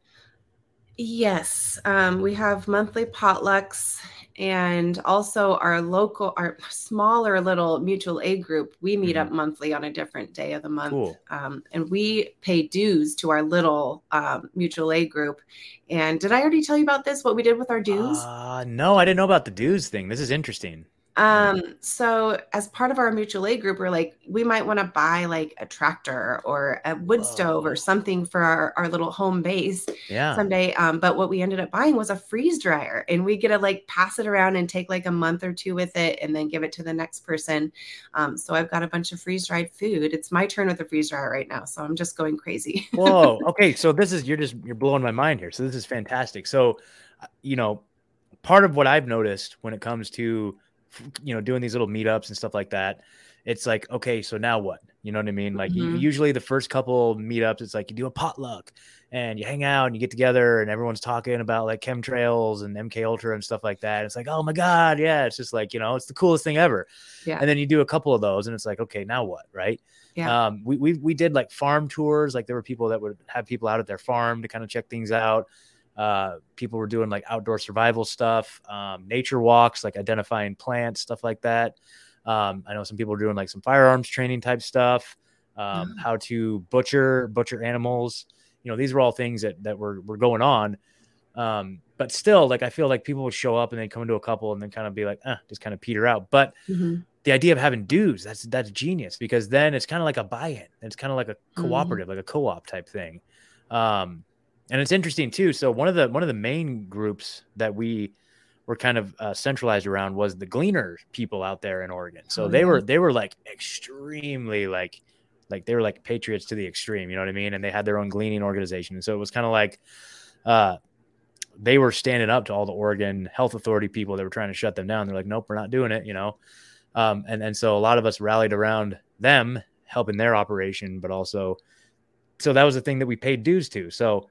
Yes, um, we have monthly potlucks and also our local, our smaller little mutual aid group. We meet mm-hmm. up monthly on a different day of the month, cool. um, and we pay dues to our little um, mutual aid group. And did I already tell you about this? What we did with our dues? Uh, no, I didn't know about the dues thing. This is interesting. Um, so as part of our mutual aid group, we're like, we might want to buy like a tractor or a wood Whoa. stove or something for our, our little home base yeah. someday. Um, but what we ended up buying was a freeze dryer and we get to like pass it around and take like a month or two with it and then give it to the next person. Um, so I've got a bunch of freeze dried food. It's my turn with the freeze dryer right now. So I'm just going crazy. Whoa. Okay. So this is, you're just, you're blowing my mind here. So this is fantastic. So, uh, you know, part of what I've noticed when it comes to, you know, doing these little meetups and stuff like that, it's like, okay, so now what? You know what I mean? Like mm-hmm. usually the first couple meetups, it's like you do a potluck and you hang out and you get together and everyone's talking about like chemtrails and MK Ultra and stuff like that. It's like, oh my God, yeah. It's just like, you know, it's the coolest thing ever. Yeah. And then you do a couple of those and it's like, okay, now what? Right. Yeah. Um, we, we, we did like farm tours. Like there were people that would have people out at their farm to kind of check things out. Uh, people were doing like outdoor survival stuff, um, nature walks, like identifying plants, stuff like that. Um, I know some people are doing like some firearms training type stuff, um, how to butcher butcher animals. You know, these were all things that that were were going on. Um, but still, like I feel like people would show up and then come into a couple and then kind of be like, eh, just kind of peter out. But mm-hmm. the idea of having dues, that's that's genius because then it's kind of like a buy-in. It's kind of like a mm-hmm. cooperative, mm-hmm. like a co-op type thing. Um, and it's interesting too. So one of the one of the main groups that we were kind of uh, centralized around was the Gleaner people out there in Oregon. So oh, they yeah. were they were like extremely like like they were like patriots to the extreme. You know what I mean? And they had their own gleaning organization. And so it was kind of like uh, they were standing up to all the Oregon health authority people that were trying to shut them down. They're like, nope, we're not doing it. You know. Um, and and so a lot of us rallied around them helping their operation, but also so that was the thing that we paid dues to. So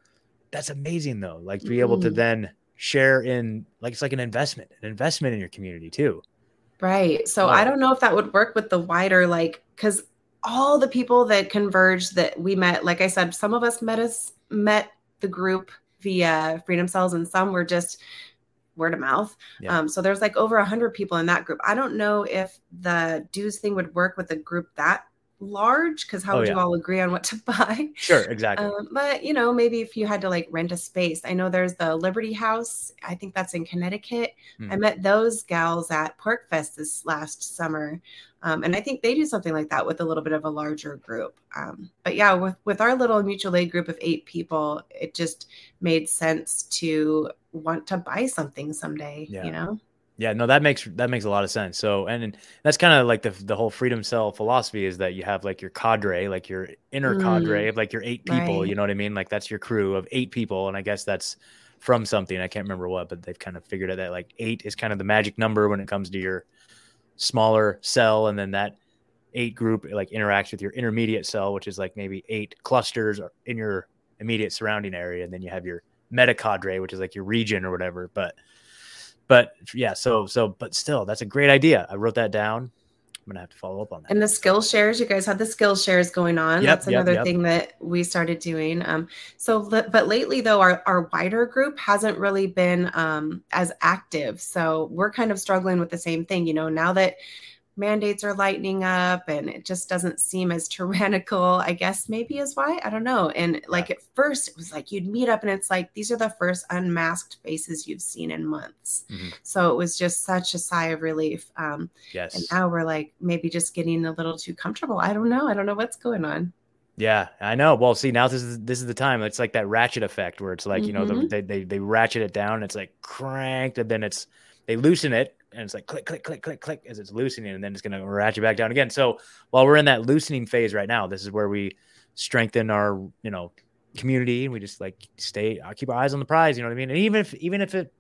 that's amazing though. Like to be able to mm. then share in like it's like an investment, an investment in your community too. Right. So oh. I don't know if that would work with the wider like because all the people that converged that we met, like I said, some of us met us met the group via Freedom Cells, and some were just word of mouth. Yeah. Um, so there's like over a hundred people in that group. I don't know if the dues thing would work with a group that large because how oh, would yeah. you all agree on what to buy? Sure, exactly. Um, but you know, maybe if you had to like rent a space, I know there's the Liberty House. I think that's in Connecticut. Hmm. I met those gals at PorcFest this last summer, um, and I think they do something like that with a little bit of a larger group. Um, but yeah, with with our little mutual aid group of eight people, it just made sense to want to buy something someday. Yeah. You know. Yeah, no, that makes that makes a lot of sense. So, and, and that's kind of like the the whole freedom cell philosophy is that you have like your cadre, like your inner mm, cadre of like your eight people. Right. You know what I mean? Like that's your crew of eight people, and I guess that's from something I can't remember what, but they've kind of figured out that like eight is kind of the magic number when it comes to your smaller cell, and then that eight group like interacts with your intermediate cell, which is like maybe eight clusters in your immediate surrounding area, and then you have your meta cadre, which is like your region or whatever, but but yeah, so so but still, that's a great idea. I wrote that down. I'm gonna have to follow up on that. And the skill shares, you guys had the skill shares going on. Yep, That's another yep, yep. thing that we started doing. Um, so, but lately though, our our wider group hasn't really been um, as active. So we're kind of struggling with the same thing. You know, now that mandates are lightening up and it just doesn't seem as tyrannical i guess maybe is why i don't know and like at first it was like you'd meet up and it's like these are the first unmasked faces you've seen in months mm-hmm. so it was just such a sigh of relief um yes and now we're like maybe just getting a little too comfortable i don't know i don't know what's going on yeah, I know. Well, see, now this is this is the time. It's like that ratchet effect where it's like mm-hmm. you know the, mm-hmm. they, they they ratchet it down. it's like cranked, and then it's they loosen it and it's like click, click, click, click, click as it's loosening, and then it's going to ratchet back down again. So while we're in that loosening phase right now, this is where we strengthen our, you know, community and we just like stay, uh, keep our eyes on the prize. You know what I mean? And even if, even if it,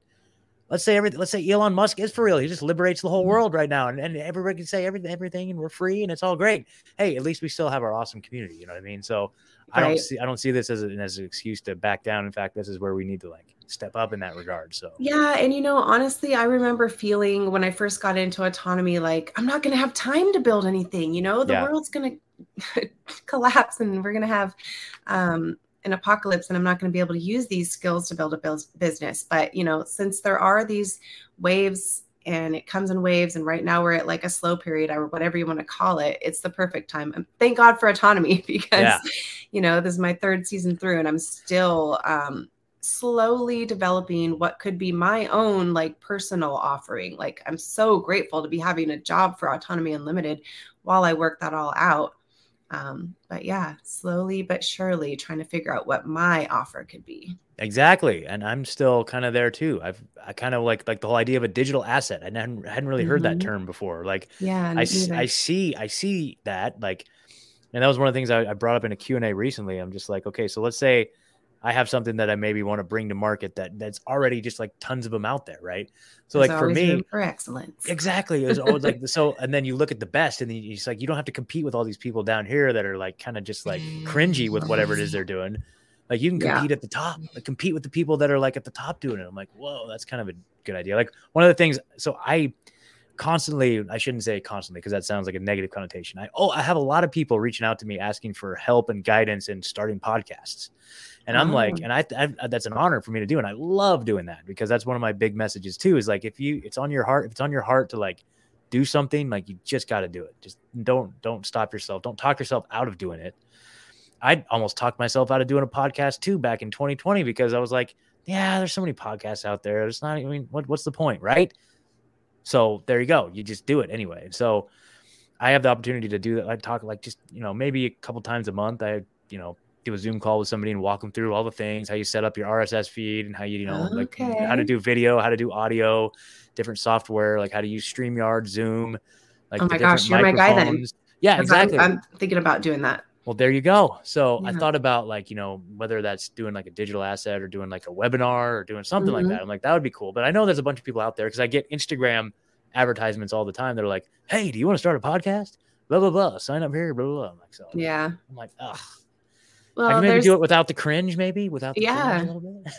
let's say everything, let's say Elon Musk is for real. He just liberates the whole mm-hmm. world right now, and, and everybody can say everything, everything, and we're free, and it's all great. Hey, at least we still have our awesome community. You know what I mean? So right. I don't see, I don't see this as, a, as an excuse to back down. In fact, this is where we need to like step up in that regard. So yeah, and you know, honestly, I remember feeling when I first got into autonomy, like I'm not going to have time to build anything. You know, the yeah. world's going to collapse, and we're going to have um, an apocalypse, and I'm not going to be able to use these skills to build a business. But you know, since there are these waves and it comes in waves and right now we're at like a slow period or whatever you want to call it it's the perfect time and thank god for autonomy because yeah. you know this is my third season through and i'm still um, slowly developing what could be my own like personal offering. Like I'm so grateful to be having a job for Autonomy Unlimited while I work that all out. Um, but yeah, slowly but surely trying to figure out what my offer could be. Exactly, and I'm still kind of there too. I've I kind of like like the whole idea of a digital asset. I hadn't, hadn't really heard mm-hmm. that term before. Like, yeah, I, I see I see that like, and that was one of the things I, I brought up in a Q and A recently. I'm just like, okay, so let's say I have something that I maybe want to bring to market that that's already just like tons of them out there, right? So There's like for me, for excellence, exactly. It was always like so, and then you look at the best, and then it's like you don't have to compete with all these people down here that are like kind of just like cringy with whatever it is they're doing. Like you can compete yeah. at the top, like compete with the people that are like at the top doing it. I'm like, whoa, that's kind of a good idea. Like one of the things, so I constantly i shouldn't say constantly because that sounds like a negative connotation i oh i have a lot of people reaching out to me asking for help and guidance in starting podcasts and I'm like, oh. and I, I, that's an honor for me to do, and I love doing that because that's one of my big messages too. Is like if you, it's on your heart, if it's on your heart to like do something, like you just got to do it. Just don't don't stop yourself. Don't talk yourself out of doing it. I almost talked myself out of doing a podcast too back in 2020 because I was like, yeah, there's so many podcasts out there. It's not. I mean, what what's the point, right? So there you go. You just do it anyway. So I have the opportunity to do that. I talk like just you know maybe a couple times a month. I you know do a Zoom call with somebody and walk them through all the things, how you set up your RSS feed and how you, you know, oh, okay. like how to do video, how to do audio, different software, like how to use StreamYard, Zoom. Like oh my gosh, you're my guy then. Yeah, exactly. I'm, I'm, thinking about doing that. Well, there you go. So yeah. I thought about like, you know, whether that's doing like a digital asset or doing like a webinar or doing something mm-hmm. like that. I'm like, that would be cool. But I know there's a bunch of people out there because I get Instagram advertisements all the time. They're like, hey, do you want to start a podcast? Blah, blah, blah. Sign up here, blah, blah, blah. I'm like, so yeah. I'm like, ugh well, I can maybe do it without the cringe, maybe without the yeah,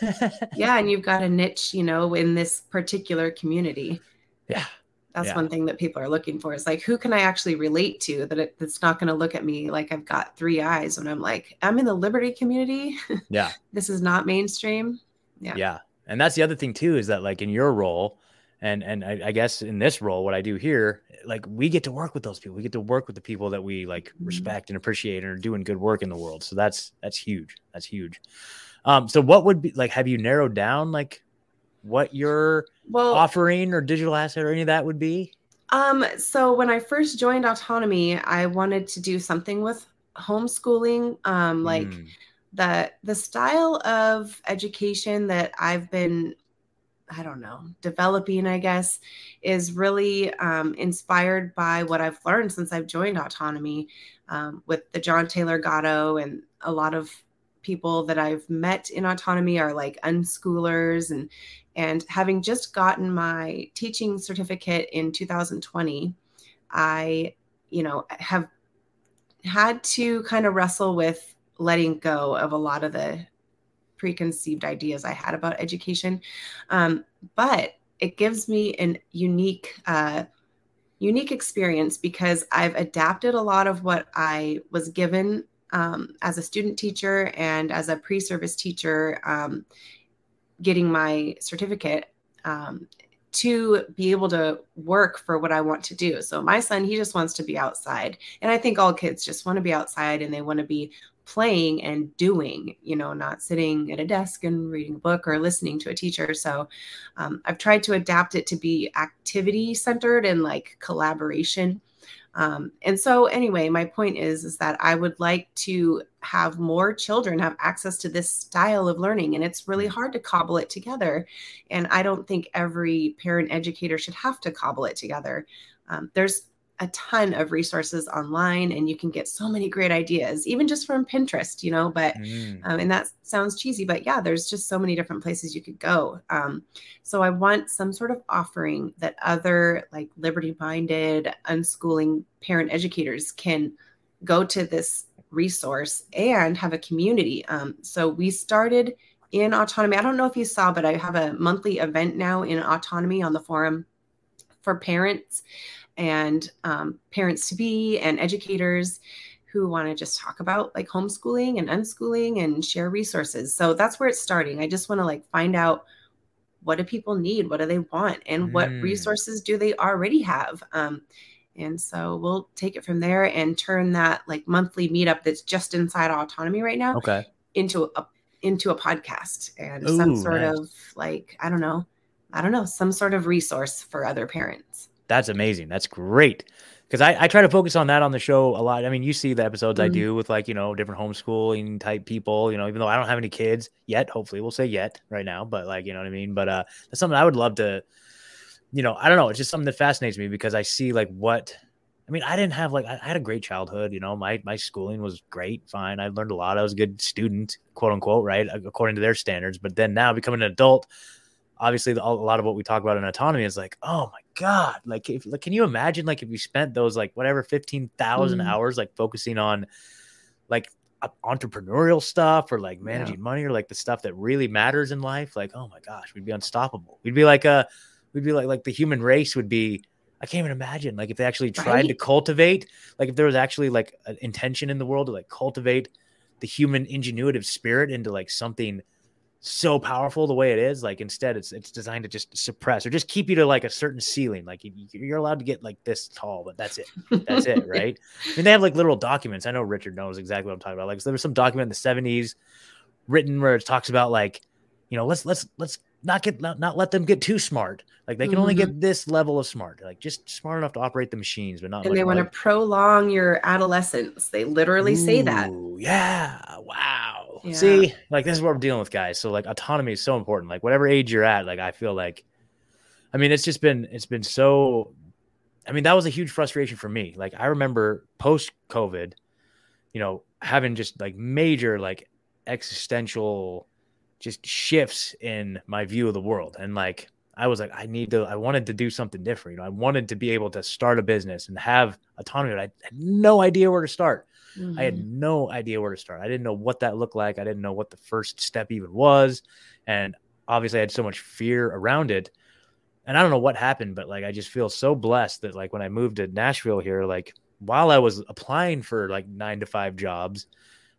yeah, and you've got a niche, you know, in this particular community. Yeah, that's yeah. one thing that people are looking for. Is like, who can I actually relate to that it, that's not going to look at me like I've got three eyes when I'm like, I'm in the liberty community. Yeah, this is not mainstream. Yeah, yeah, and that's the other thing too is that like in your role, and and I, I, guess in this role what i do here like we get to work with those people we get to work with the people that we like mm-hmm. respect and appreciate and are doing good work in the world so that's that's huge that's huge um so what would be like have you narrowed down like what your well, offering or digital asset or any of that would be um so when i first joined autonomy i wanted to do something with homeschooling um like mm. the the style of education that i've been I don't know, developing, I guess, is really um, inspired by what I've learned since I've joined Autonomy um, with the John Taylor Gatto and a lot of people that I've met in autonomy are like unschoolers and and having just gotten my teaching certificate in 2020 I you know have had to kind of wrestle with letting go of a lot of the preconceived ideas I had about education. Um, but it gives me an unique, uh, unique experience because I've adapted a lot of what I was given um, as a student teacher and as a pre-service teacher, um, getting my certificate um, to be able to work for what I want to do. So my son, he just wants to be outside. And I think all kids just want to be outside and they want to be playing and doing, you know, not sitting at a desk and reading a book or listening to a teacher. So um, I've tried to adapt it to be activity centered and like collaboration. Um, and so anyway, my point is is that I would like to have more children have access to this style of learning and it's really hard to cobble it together. And i don't think every parent educator should have to cobble it together. Um, there's a ton of resources online and you can get so many great ideas even just from pinterest you know but mm. um, and that sounds cheesy but yeah there's just so many different places you could go. Um, so i want some sort of offering that other like liberty minded unschooling parent educators can go to this resource and have a community. Um, so we started in autonomy. I don't know if you saw but i have a monthly event now in autonomy on the forum for parents and um, parents to be and educators who want to just talk about like homeschooling and unschooling and share resources. So that's where it's starting. I just want to like find out what do people need, what do they want, and mm. what resources do they already have. Um, and so we'll take it from there and turn that like monthly meetup that's just inside autonomy right now okay. into a into a podcast and Ooh, some sort nice. of like I don't know, I don't know, some sort of resource for other parents that's amazing. That's great. Because I, I try to focus on that on the show a lot. I mean, you see the episodes mm-hmm. I do with like, you know, different homeschooling type people, you know, even though I don't have any kids yet, hopefully we'll say yet right now, but like, you know what I mean? But uh that's something I would love to, you know, I don't know. It's just something that fascinates me because I see like what I mean, I didn't have like I had a great childhood, you know. My my schooling was great, fine. I learned a lot. I was a good student, quote unquote, right, according to their standards. But then now becoming an adult, obviously the, a lot of what we talk about in autonomy is like, oh my god, like if like, can you imagine like if you spent those like whatever fifteen thousand mm. hours like focusing on like entrepreneurial stuff or like managing yeah. money or like the stuff that really matters in life, like oh my gosh, we'd be unstoppable. We'd be like a, we'd be like like the human race would be. I can't even imagine like if they actually tried right? to cultivate, like if there was actually like an intention in the world to like cultivate the human ingenuitive spirit into like something so powerful the way it is like instead it's it's designed to just suppress or just keep you to like a certain ceiling like you're allowed to get like this tall but that's it. That's it right? I mean they have like literal documents. I know richard knows exactly what i'm talking about. Like so there was some document in the 70s written where it talks about like you know let's let's let's not get not, not let them get too smart. Like they can mm-hmm. only get this level of smart like just smart enough to operate the machines but not and they want to prolong your adolescence. They literally Ooh, say that. Yeah. Wow yeah. see like this is what we're dealing with guys so like autonomy is so important like whatever age you're at like i feel like i mean it's just been it's been so i mean that was a huge frustration for me like i remember post covid you know having just like major like existential just shifts in my view of the world. And like, I was like, I need to, I wanted to do something different. You know, I wanted to be able to start a business and have autonomy. But I had no idea where to start. Mm-hmm. I had mm-hmm. no idea where to start. I didn't know what that looked like. I didn't know what the first step even was. And obviously, I had so much fear around it. And I don't know what happened, but like, I just feel so blessed that like when I moved to Nashville here, like while I was applying for like nine to five jobs,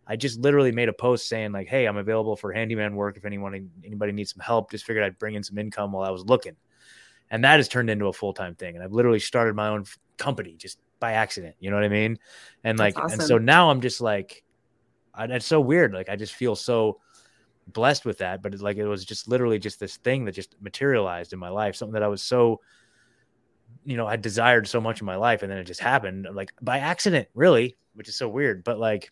I just literally made a post saying like, "Hey, I'm available for handyman work if anyone anybody needs some help." Just figured I'd bring in some income while I was looking, and that has turned into a full time thing. And I've literally started my own company just by accident. You know what I mean? And like, awesome. and so now I'm just like, I, it's so weird. Like I just feel so blessed with that. But like it was just literally just this thing that just materialized in my life, something that I was so you know, I desired so much in my life, and then it just happened like by accident, really, which is so weird. But like,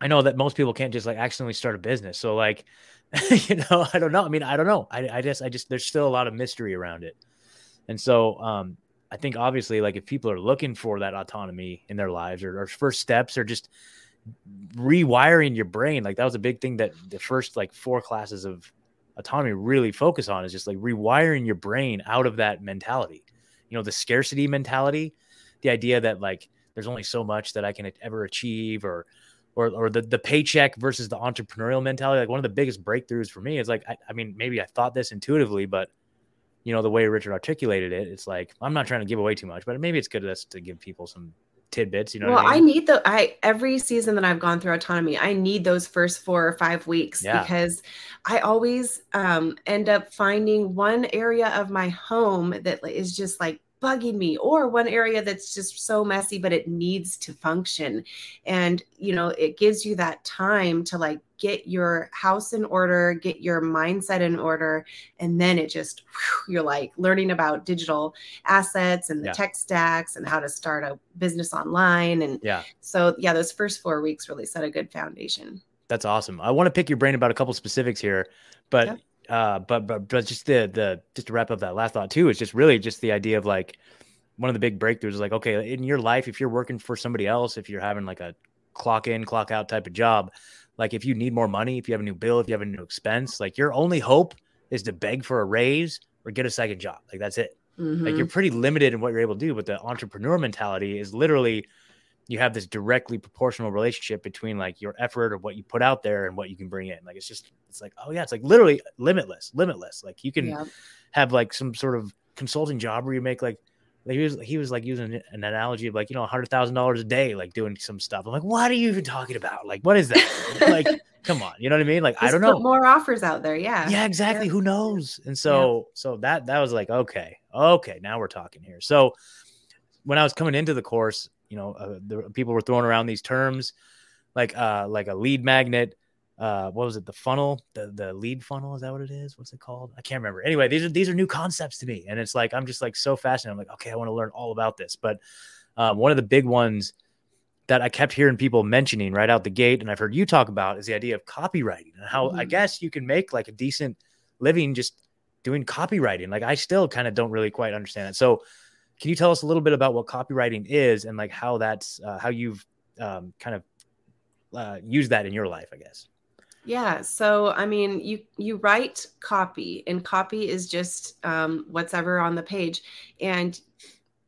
I know that most people can't just like accidentally start a business. So like, you know, I don't know. I mean, I don't know. I, I just, I just, there's still a lot of mystery around it. And so, um, I think obviously like if people are looking for that autonomy in their lives or, or first steps or just rewiring your brain, like that was a big thing that the first like four classes of autonomy really focus on is just like rewiring your brain out of that mentality. You know, the scarcity mentality, the idea that like there's only so much that I can ever achieve or or or the the paycheck versus the entrepreneurial mentality. Like one of the biggest breakthroughs for me is like I, I mean maybe I thought this intuitively, but you know the way Richard articulated it, it's like I'm not trying to give away too much, but maybe it's good to, to give people some tidbits. You know, well, I, mean? I, need the I every season that I've gone through autonomy, I need those first four or five weeks yeah. because I always um, end up finding one area of my home that is just like bugging me or one area that's just so messy but it needs to function and you know it gives you that time to like get your house in order get your mindset in order and then it just whew, you're like learning about digital assets and the Yeah. tech stacks and how to start a business online and Yeah. so yeah those first four weeks really set a good foundation That's awesome. I want to pick your brain about a couple specifics here, but Yeah. Uh, but but but just the the just to wrap up that last thought too is just really just the idea of like one of the big breakthroughs is like okay in your life if you're working for somebody else if you're having like a clock in clock out type of job like if you need more money if you have a new bill if you have a new expense like your only hope is to beg for a raise or get a second job like that's it like Mhm. you're pretty limited in what you're able to do but the entrepreneur mentality is literally you have this directly proportional relationship between like your effort or what you put out there and what you can bring in. Like it's just it's like oh yeah it's like literally limitless limitless. Like you can yeah. have like some sort of consulting job where you make like like he was he was like using an analogy of like you know a hundred thousand dollars a day like doing some stuff. I'm like what are you even talking about? Like what is that? Like come on you know what i mean? Like i don't know. more offers out there yeah. Yeah exactly. Who knows? And so so that that was like okay okay now we're talking here. So when i was coming into the course you know uh, the people were throwing around these terms like uh like a lead magnet uh what was it the funnel the the lead funnel is that what it is? What's it called? I can't remember. Anyway these are these are new concepts to me and it's like i'm just like so fascinated. I'm like okay i want to learn all about this. But um, one of the big ones that i kept hearing people mentioning right out the gate and i've heard you talk about is the idea of copywriting and how i Mhm. guess you can make like a decent living just doing copywriting. Like i still kind of don't really quite understand it. So can you tell us a little bit about what copywriting is and like how that's uh, how you've um, kind of uh, used that in your life i guess Yeah. So, I mean, you you write copy, and copy is just um, what's ever on the page. And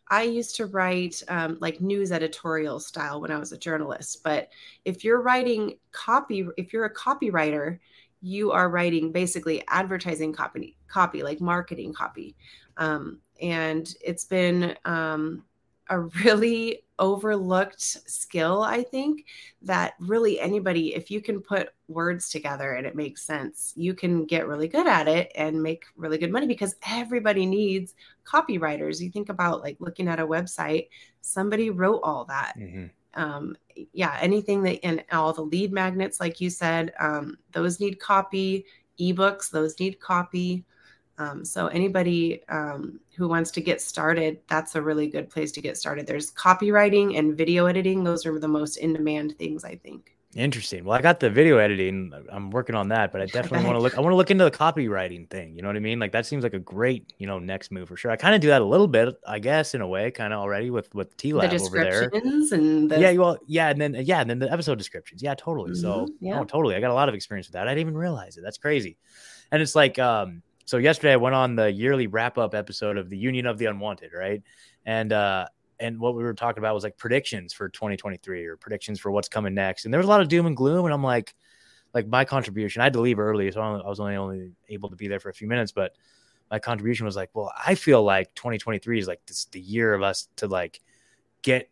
I used to write um, like news editorial style when I was a journalist. But if you're writing copy, if you're a copywriter, you are writing basically advertising copy, copy like marketing copy. Um, and it's been um, a really overlooked skill, I think, that really anybody, if you can put words together and it makes sense, you can get really good at it and make really good money because everybody needs copywriters. You think about like looking at a website, somebody wrote all that. Um, yeah, anything that and all the lead magnets, like you said, um, those need copy, ebooks, those need copy. Um, so anybody um, who wants to get started, that's a really good place to get started. There's copywriting and video editing; those are the most in demand things, I think. Interesting. Well, I got the video editing. I'm working on that, but I definitely want to look. I want to look into the copywriting thing. You know what I mean? Like that seems like a great, you know, next move for sure. I kind of do that a little bit, I guess, in a way, kind of already with with T The over there. descriptions and the Yeah, well, yeah, and then yeah, and then the episode descriptions. Yeah, totally. So, Mhm, yeah. oh, totally. I got a lot of experience with that. I didn't even realize it. That's crazy. And it's like, um, so yesterday I went on the yearly wrap up episode of the Union of the Unwanted, right? And uh, and what we were talking about was like predictions for 2023 or predictions for what's coming next. And there was a lot of doom and gloom, and I'm like, like my contribution. I had to leave early, so I was only only able to be there for a few minutes, but my contribution was like, well, I feel like 2023 is like this the year of us to like get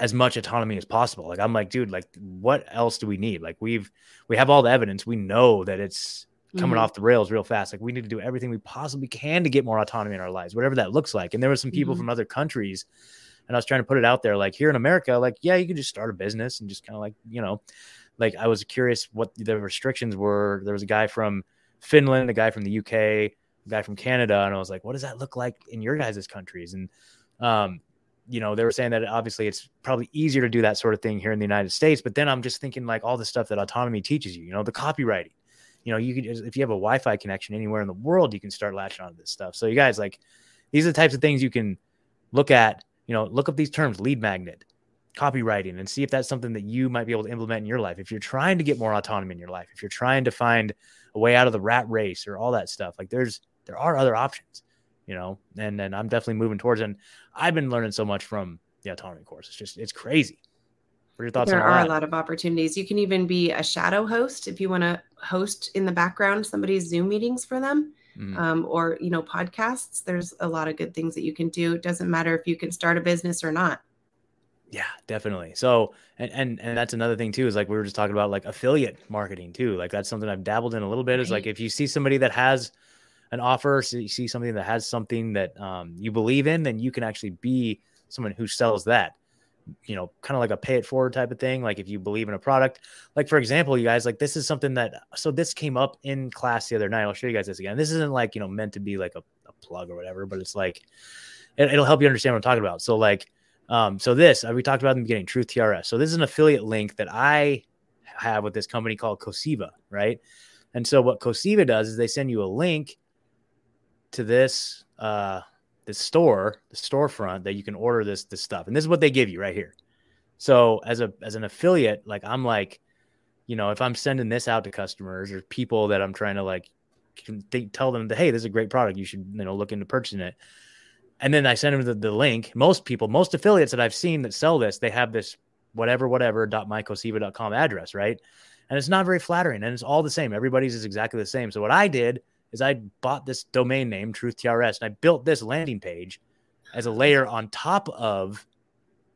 as much autonomy as possible. Like I'm like, dude, like what else do we need? Like we've we have all the evidence. We know that it's coming Mhm. off the rails real fast. Like we need to do everything we possibly can to get more autonomy in our lives, whatever that looks like. And there were some people Mhm. from other countries, and I was trying to put it out there, like here in America, like yeah, you can just start a business and just kind of like you know, like I was curious what the restrictions were. There was a guy from Finland, a guy from the UK, a guy from Canada, and I was like, what does that look like in your guys' countries? And um, you know, they were saying that obviously it's probably easier to do that sort of thing here in the United States. But then I'm just thinking like all the stuff that autonomy teaches you, you know, the copywriting. You know, you can if you have a Wi-Fi connection anywhere in the world, you can start latching onto this stuff. So you guys like these are the types of things you can look at, you know, look up these terms, lead magnet, copywriting, and see if that's something that you might be able to implement in your life. If you're trying to get more autonomy in your life, if you're trying to find a way out of the rat race or all that stuff, like there's there are other options, you know, and and I'm definitely moving towards and I've been learning so much from the autonomy course. It's just it's crazy. What are your thoughts there are that? a lot of opportunities. You can even be a shadow host if you want to host in the background somebody's Zoom meetings for them, Mhm. um, or you know podcasts. There's a lot of good things that you can do. It doesn't matter if you can start a business or not. Yeah, definitely. So, and and and that's another thing too is like we were just talking about like affiliate marketing too. Like that's something I've dabbled in a little bit. Is like if you see somebody that has an offer, so you see something that has something that um, you believe in, then you can actually be someone who sells that. You know, kind of like a pay it forward type of thing. Like if you believe in a product, like for example, you guys, like this is something that so this came up in class the other night. I'll show you guys this again. This isn't like you know meant to be like a, a plug or whatever, but it's like it, it'll help you understand what I'm talking about. So like, um, so this uh, we talked about in the beginning, Truth TRS. So this is an affiliate link that I have with this company called Coseva, right? And so what Coseva does is they send you a link to this uh this store, the storefront that you can order this this stuff. And this is what they give you right here. So as a as an affiliate, like I'm like, you know, if I'm sending this out to customers or people that I'm trying to like think, tell them that hey, this is a great product, you should you know look into purchasing it. And then I send them the, the link. Most people, most affiliates that I've seen that sell this, they have this whatever whatever dot mycoseva.com address, right? And it's not very flattering, and it's all the same. Everybody's is exactly the same. So what I did is I bought this domain name, Truth TRS, and I built this landing page as a layer on top of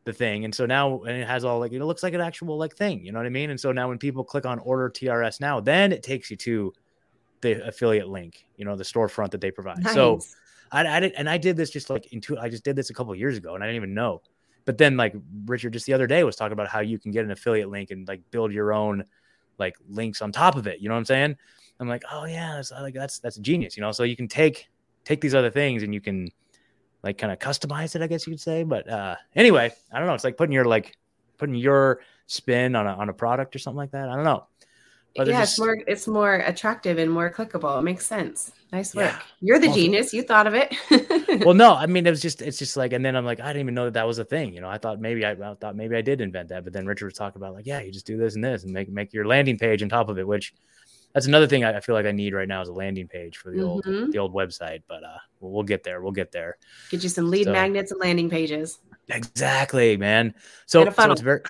the thing. And so now and it has all like it looks like an actual like thing, you know what I mean? And so now when people click on order TRS now, then it takes you to the affiliate link, you know, the storefront that they provide. Nice. So I, I did, and I did this just like into I just did this a couple years ago and I didn't even know. But then like Richard just the other day was talking about how you can get an affiliate link and like build your own like links on top of it. You know what I'm saying? I'm like, oh yeah, that's like that's that's genius, you know. So you can take take these other things and you can like kind of customize it, I guess you could say. But uh anyway, I don't know. It's like putting your like putting your spin on a on a product or something like that. I don't know. But yeah, just... it's more it's more attractive and more clickable. It makes sense. Nice work. Yeah. You're the genius. You thought of it. well, no, I mean it was just it's just like, and then I'm like, I didn't even know that that was a thing. You know, I thought maybe I, I thought maybe I did invent that, but then Richard was talking about like, yeah, you just do this and this and make make your landing page on top of it, which that's another thing I feel like I need right now is a landing page for the mm-hmm. old the old website. But uh, we'll, we'll, get there. We'll get there. Get you some lead so, magnets and landing pages. Exactly, man. So, so it's very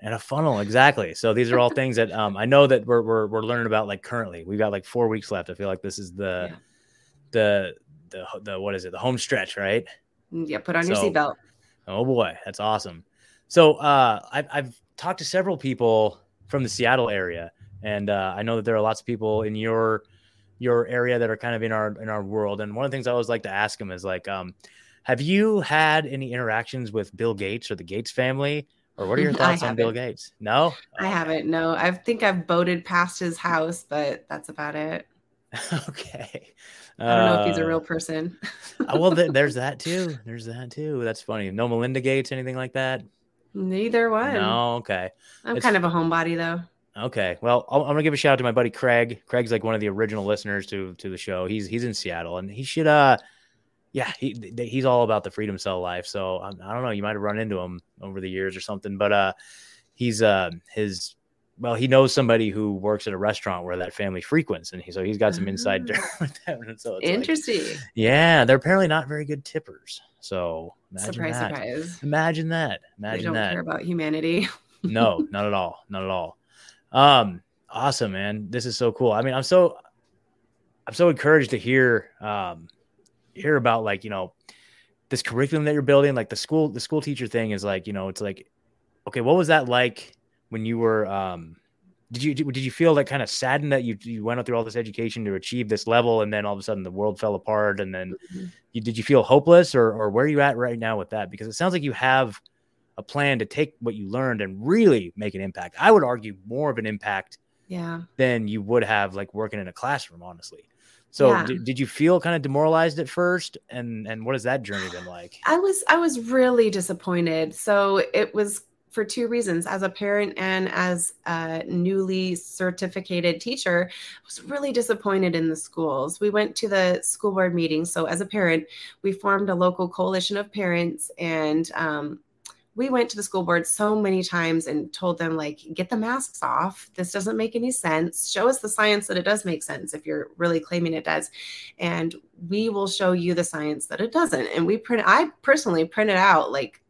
and a funnel exactly. So these are all things that um, I know that we're, we're we're learning about like currently. We've got like four weeks left. I feel like this is the yeah. the the the what is it? The home stretch, right? Mm, yeah. Put on so, your seatbelt. Oh boy, that's awesome. So uh, I've I've talked to several people from the Seattle area and uh, I know that there are lots of people in your your area that are kind of in our in our world. And one of the things I always like to ask them is like, um, have you had any interactions with Bill Gates or the Gates family? Or what are your thoughts on Bill Gates? No, I haven't. No, I think I've boated past his house, but that's about it. okay. I don't know if he's a uh, real person. Uh, well, th- there's that too. There's that too. That's funny. No Melinda Gates, anything like that? Neither one. No. Okay. I'm it's, kind of a homebody though. Okay. Well, i am gonna give a shout out to my buddy Craig. Craig's like one of the original listeners to to the show. He's he's in Seattle, and he should uh, yeah, he he's all about the freedom cell life. So I, I don't know, you might have run into him over the years or something, but uh, he's uh his well, he knows somebody who works at a restaurant where that family frequents, and he, so he's got some inside dirt with them. so interesting. Like, yeah, they're apparently not very good tippers. So imagine surprise, that. surprise. Imagine that. Imagine they don't that. care about humanity. no, not at all. Not at all. Um, awesome, man. This is so cool. I mean, I'm so I'm so encouraged to hear um hear about like, you know, this curriculum that you're building, like the school the school teacher thing is like, you know, it's like okay, what was that like when you were um did you did you feel like kind of saddened that you you went through all this education to achieve this level and then all of a sudden the world fell apart and then mm-hmm. you did you feel hopeless or or where are you at right now with that because it sounds like you have a plan to take what you learned and really make an impact. I would argue more of an impact yeah than you would have like working in a classroom honestly. So yeah. did, did you feel kind of demoralized at first and and what has that journey been like? I was I was really disappointed. So it was for two reasons as a parent and as a newly certificated teacher I was really disappointed in the schools we went to the school board meeting so as a parent we formed a local coalition of parents and um, we went to the school board so many times and told them like get the masks off. This doesn't make any sense. Show us the science that it does make sense if you're really claiming it does and we will show you the science that it doesn't. And we print i personally printed out like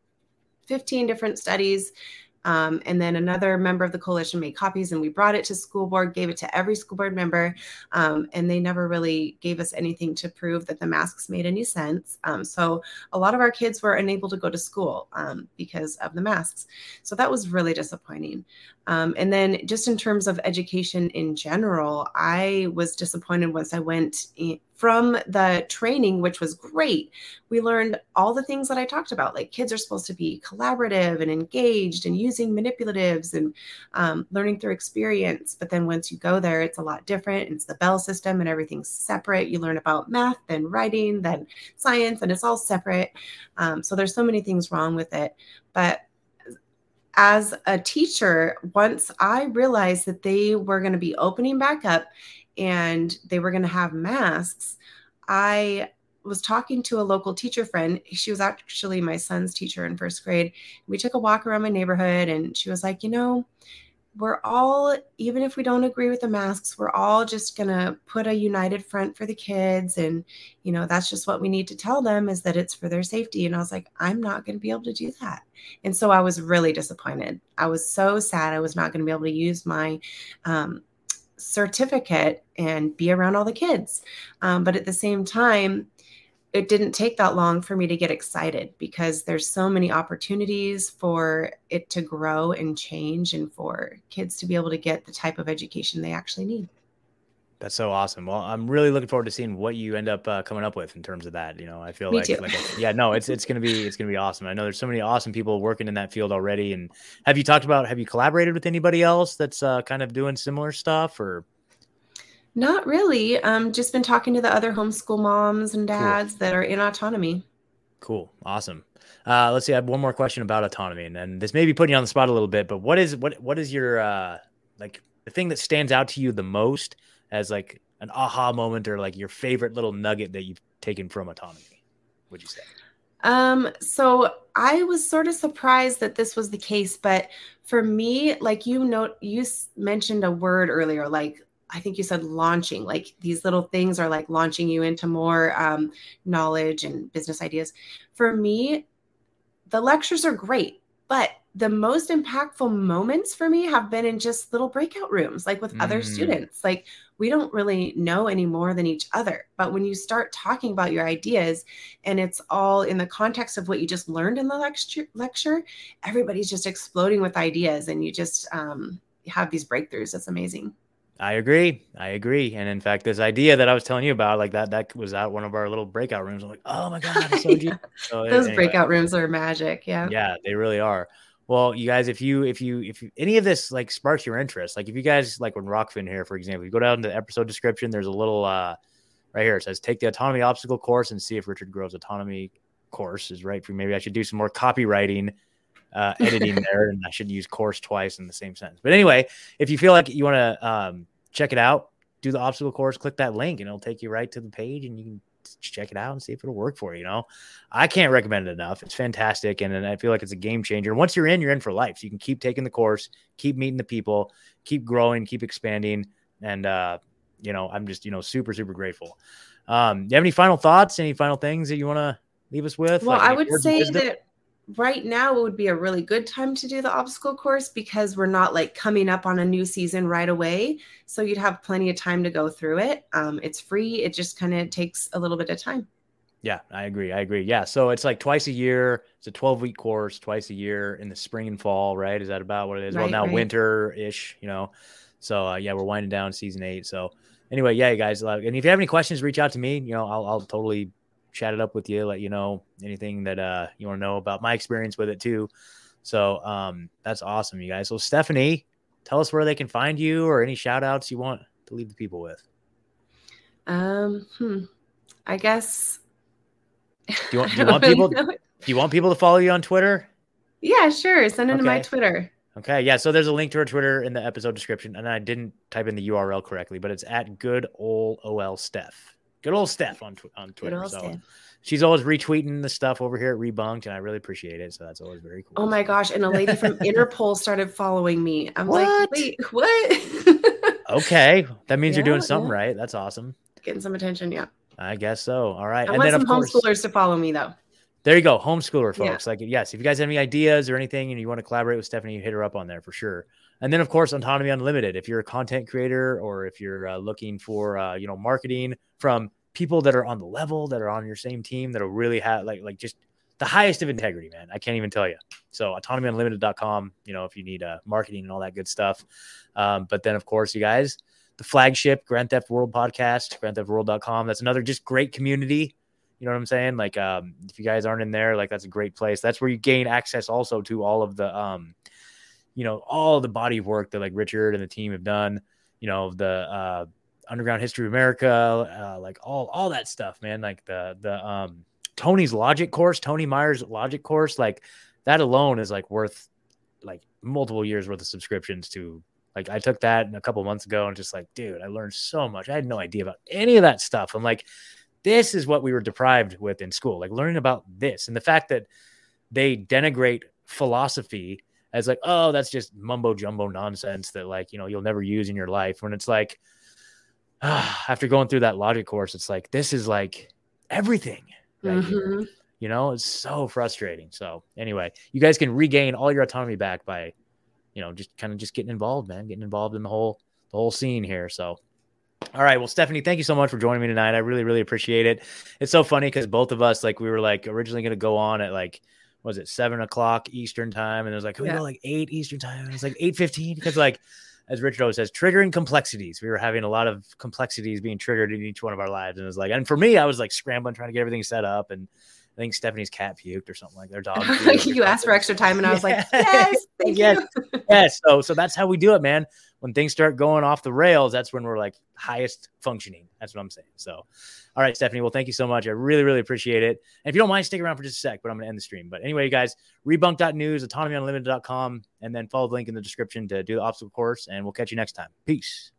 15 different studies um, and then another member of the coalition made copies and we brought it to school board, gave it to every school board member. Um, and they never really gave us anything to prove that the masks made any sense. Um, so a lot of our kids were unable to go to school um, because of the masks. So that was really disappointing. Um, and then just in terms of education in general, I was disappointed once I went from the training, which was great, we learned all the things that I talked about. Like kids are supposed to be collaborative and engaged and using manipulatives and um, learning through experience. But then once you go there, it's a lot different. It's the bell system and everything's separate. You learn about math, then writing, then science, and it's all separate. Um, so there's so many things wrong with it. But as a teacher, once I realized that they were going to be opening back up and they were going to have masks, I was talking to a local teacher friend. She was actually my son's teacher in first grade. We took a walk around my neighborhood and she was like, you know, we're all, even if we don't agree with the masks, we're all just going to put a united front for the kids. And, you know, that's just what we need to tell them is that it's for their safety. And I was like, I'm not going to be able to do that. And so I was really disappointed. I was so sad I was not going to be able to use my, um, certificate and be around all the kids. Um, but at the same time, it didn't take that long for me to get excited because there's so many opportunities for it to grow and change and for kids to be able to get the type of education they actually need. That's so awesome. Well, I'm really looking forward to seeing what you end up uh, coming up with in terms of that. You know, I feel Me like, like a, yeah, no, it's it's gonna be it's gonna be awesome. I know there's so many awesome people working in that field already. And have you talked about have you collaborated with anybody else that's uh, kind of doing similar stuff or? Not really. Um, just been talking to the other homeschool moms and dads cool. that are in autonomy. Cool. Awesome. Uh, let's see. I have one more question about autonomy, and, and this may be putting you on the spot a little bit, but what is what what is your uh, like the thing that stands out to you the most as like an aha moment or like your favorite little nugget that you've taken from autonomy? Would you say? Um, so I was sort of surprised that this was the case, but for me, like you know, you mentioned a word earlier, like I think you said launching, like these little things are like launching you into more um, knowledge and business ideas. For me, the lectures are great, but the most impactful moments for me have been in just little breakout rooms, like with mm. other students. Like we don't really know any more than each other. But when you start talking about your ideas and it's all in the context of what you just learned in the lecture, lecture everybody's just exploding with ideas and you just um, have these breakthroughs. It's amazing. I agree. I agree. And in fact, this idea that I was telling you about, like that, that was at one of our little breakout rooms. I'm like, oh my god, so yeah. so those anyway. breakout rooms are magic. Yeah. Yeah, they really are. Well, you guys, if you if you if you, any of this like sparks your interest, like if you guys like when Rokfin here, for example, you go down to the episode description, there's a little uh right here. It says take the autonomy obstacle course and see if Richard Grove's autonomy course is right for you. Maybe I should do some more copywriting uh, editing there, and I should use course twice in the same sentence. But anyway, if you feel like you want to um, check it out, do the obstacle course, click that link, and it'll take you right to the page, and you can check it out and see if it'll work for you. You know, I can't recommend it enough. It's fantastic, and, and I feel like it's a game changer. Once you're in, you're in for life. So you can keep taking the course, keep meeting the people, keep growing, keep expanding, and uh, you know, I'm just you know super super grateful. Um, do you have any final thoughts? Any final things that you want to leave us with? Well, like I would say that right now it would be a really good time to do the obstacle course because we're not like coming up on a new season right away. So you'd have plenty of time to go through it. Um, it's free. It just kind of takes a little bit of time. Yeah i agree. I agree. Yeah so it's like twice a year. It's a 12 week course twice a year in the spring and fall right? Is that about what it is? Right, well now right. winter ish you know? So uh, yeah we're winding down season eight. So anyway yeah you guys and if you have any questions reach out to me. You know i'll, I'll totally chat it up with you, let you know anything that uh, you want to know about my experience with it too. So um, that's awesome, you guys. So Stephanie, tell us where they can find you or any shout outs you want to leave the people with. Um, hmm. I guess. Do you want, do you want people? Do you want people to follow you on Twitter? Yeah, sure. Send it okay. to my Twitter. Okay, yeah. So there's a link to her Twitter in the episode description, and I didn't type in the URL correctly, but it's at good ol ol Steph. Good old Steph on tw- on Twitter. So Steph. she's always retweeting the stuff over here at Rebunked, and I really appreciate it. So that's always very cool. Oh my gosh! And a lady from Interpol started following me. I'm what? like, wait, what? okay, that means yeah, you're doing something yeah. right. That's awesome. Getting some attention, yeah. I guess so. All right, I and want then, some homeschoolers to follow me though. There you go, homeschooler folks. Yeah. Like, yes, if you guys have any ideas or anything, and you want to collaborate with Stephanie, you hit her up on there for sure. And then, of course, Autonomy Unlimited. If you're a content creator or if you're uh, looking for, uh, you know, marketing from people that are on the level that are on your same team that are really have like like just the highest of integrity, man. I can't even tell you. So autonomyunlimited.com, you know, if you need uh, marketing and all that good stuff. Um, but then of course, you guys, the flagship Grand Theft World podcast, grand theft grandtheftworld.com. That's another just great community. You know what I'm saying? Like, um, if you guys aren't in there, like that's a great place. That's where you gain access also to all of the, um, you know, all the body of work that like Richard and the team have done. You know, the uh, Underground History of America, uh, like all all that stuff, man. Like the the um, Tony's Logic course, Tony Myers Logic course, like that alone is like worth like multiple years worth of subscriptions to like I took that a couple months ago and just like, dude, I learned so much. I had no idea about any of that stuff. I'm like, this is what we were deprived with in school, like learning about this and the fact that they denigrate philosophy as like, oh, that's just mumbo jumbo nonsense that like you know you'll never use in your life. When it's like, ah, after going through that logic course, it's like this is like everything. Right mm-hmm. You know, it's so frustrating. So anyway, you guys can regain all your autonomy back by you know, just kind of just getting involved, man, getting involved in the whole the whole scene here. So all right. Well, Stephanie, thank you so much for joining me tonight. I really, really appreciate it. It's so funny because both of us, like, we were like originally going to go on at like, was it seven o'clock Eastern time? And it was like, can we go like eight Eastern time? And it was like eight fifteen because, like, as Richard always says, triggering complexities. We were having a lot of complexities being triggered in each one of our lives, and it was like, and for me, I was like scrambling trying to get everything set up and I think Stephanie's cat puked or something like their dog. you asked for extra time, and I was like, yes, yes, yes. So, so that's how we do it, man. When things start going off the rails, that's when we're like highest functioning. That's what I'm saying. So, all right, Stephanie. Well, thank you so much. I really, really appreciate it. And if you don't mind, stick around for just a sec, but I'm going to end the stream. But anyway, you guys, rebunked.news, autonomyunlimited.com, and then follow the link in the description to do the obstacle course. And we'll catch you next time. Peace.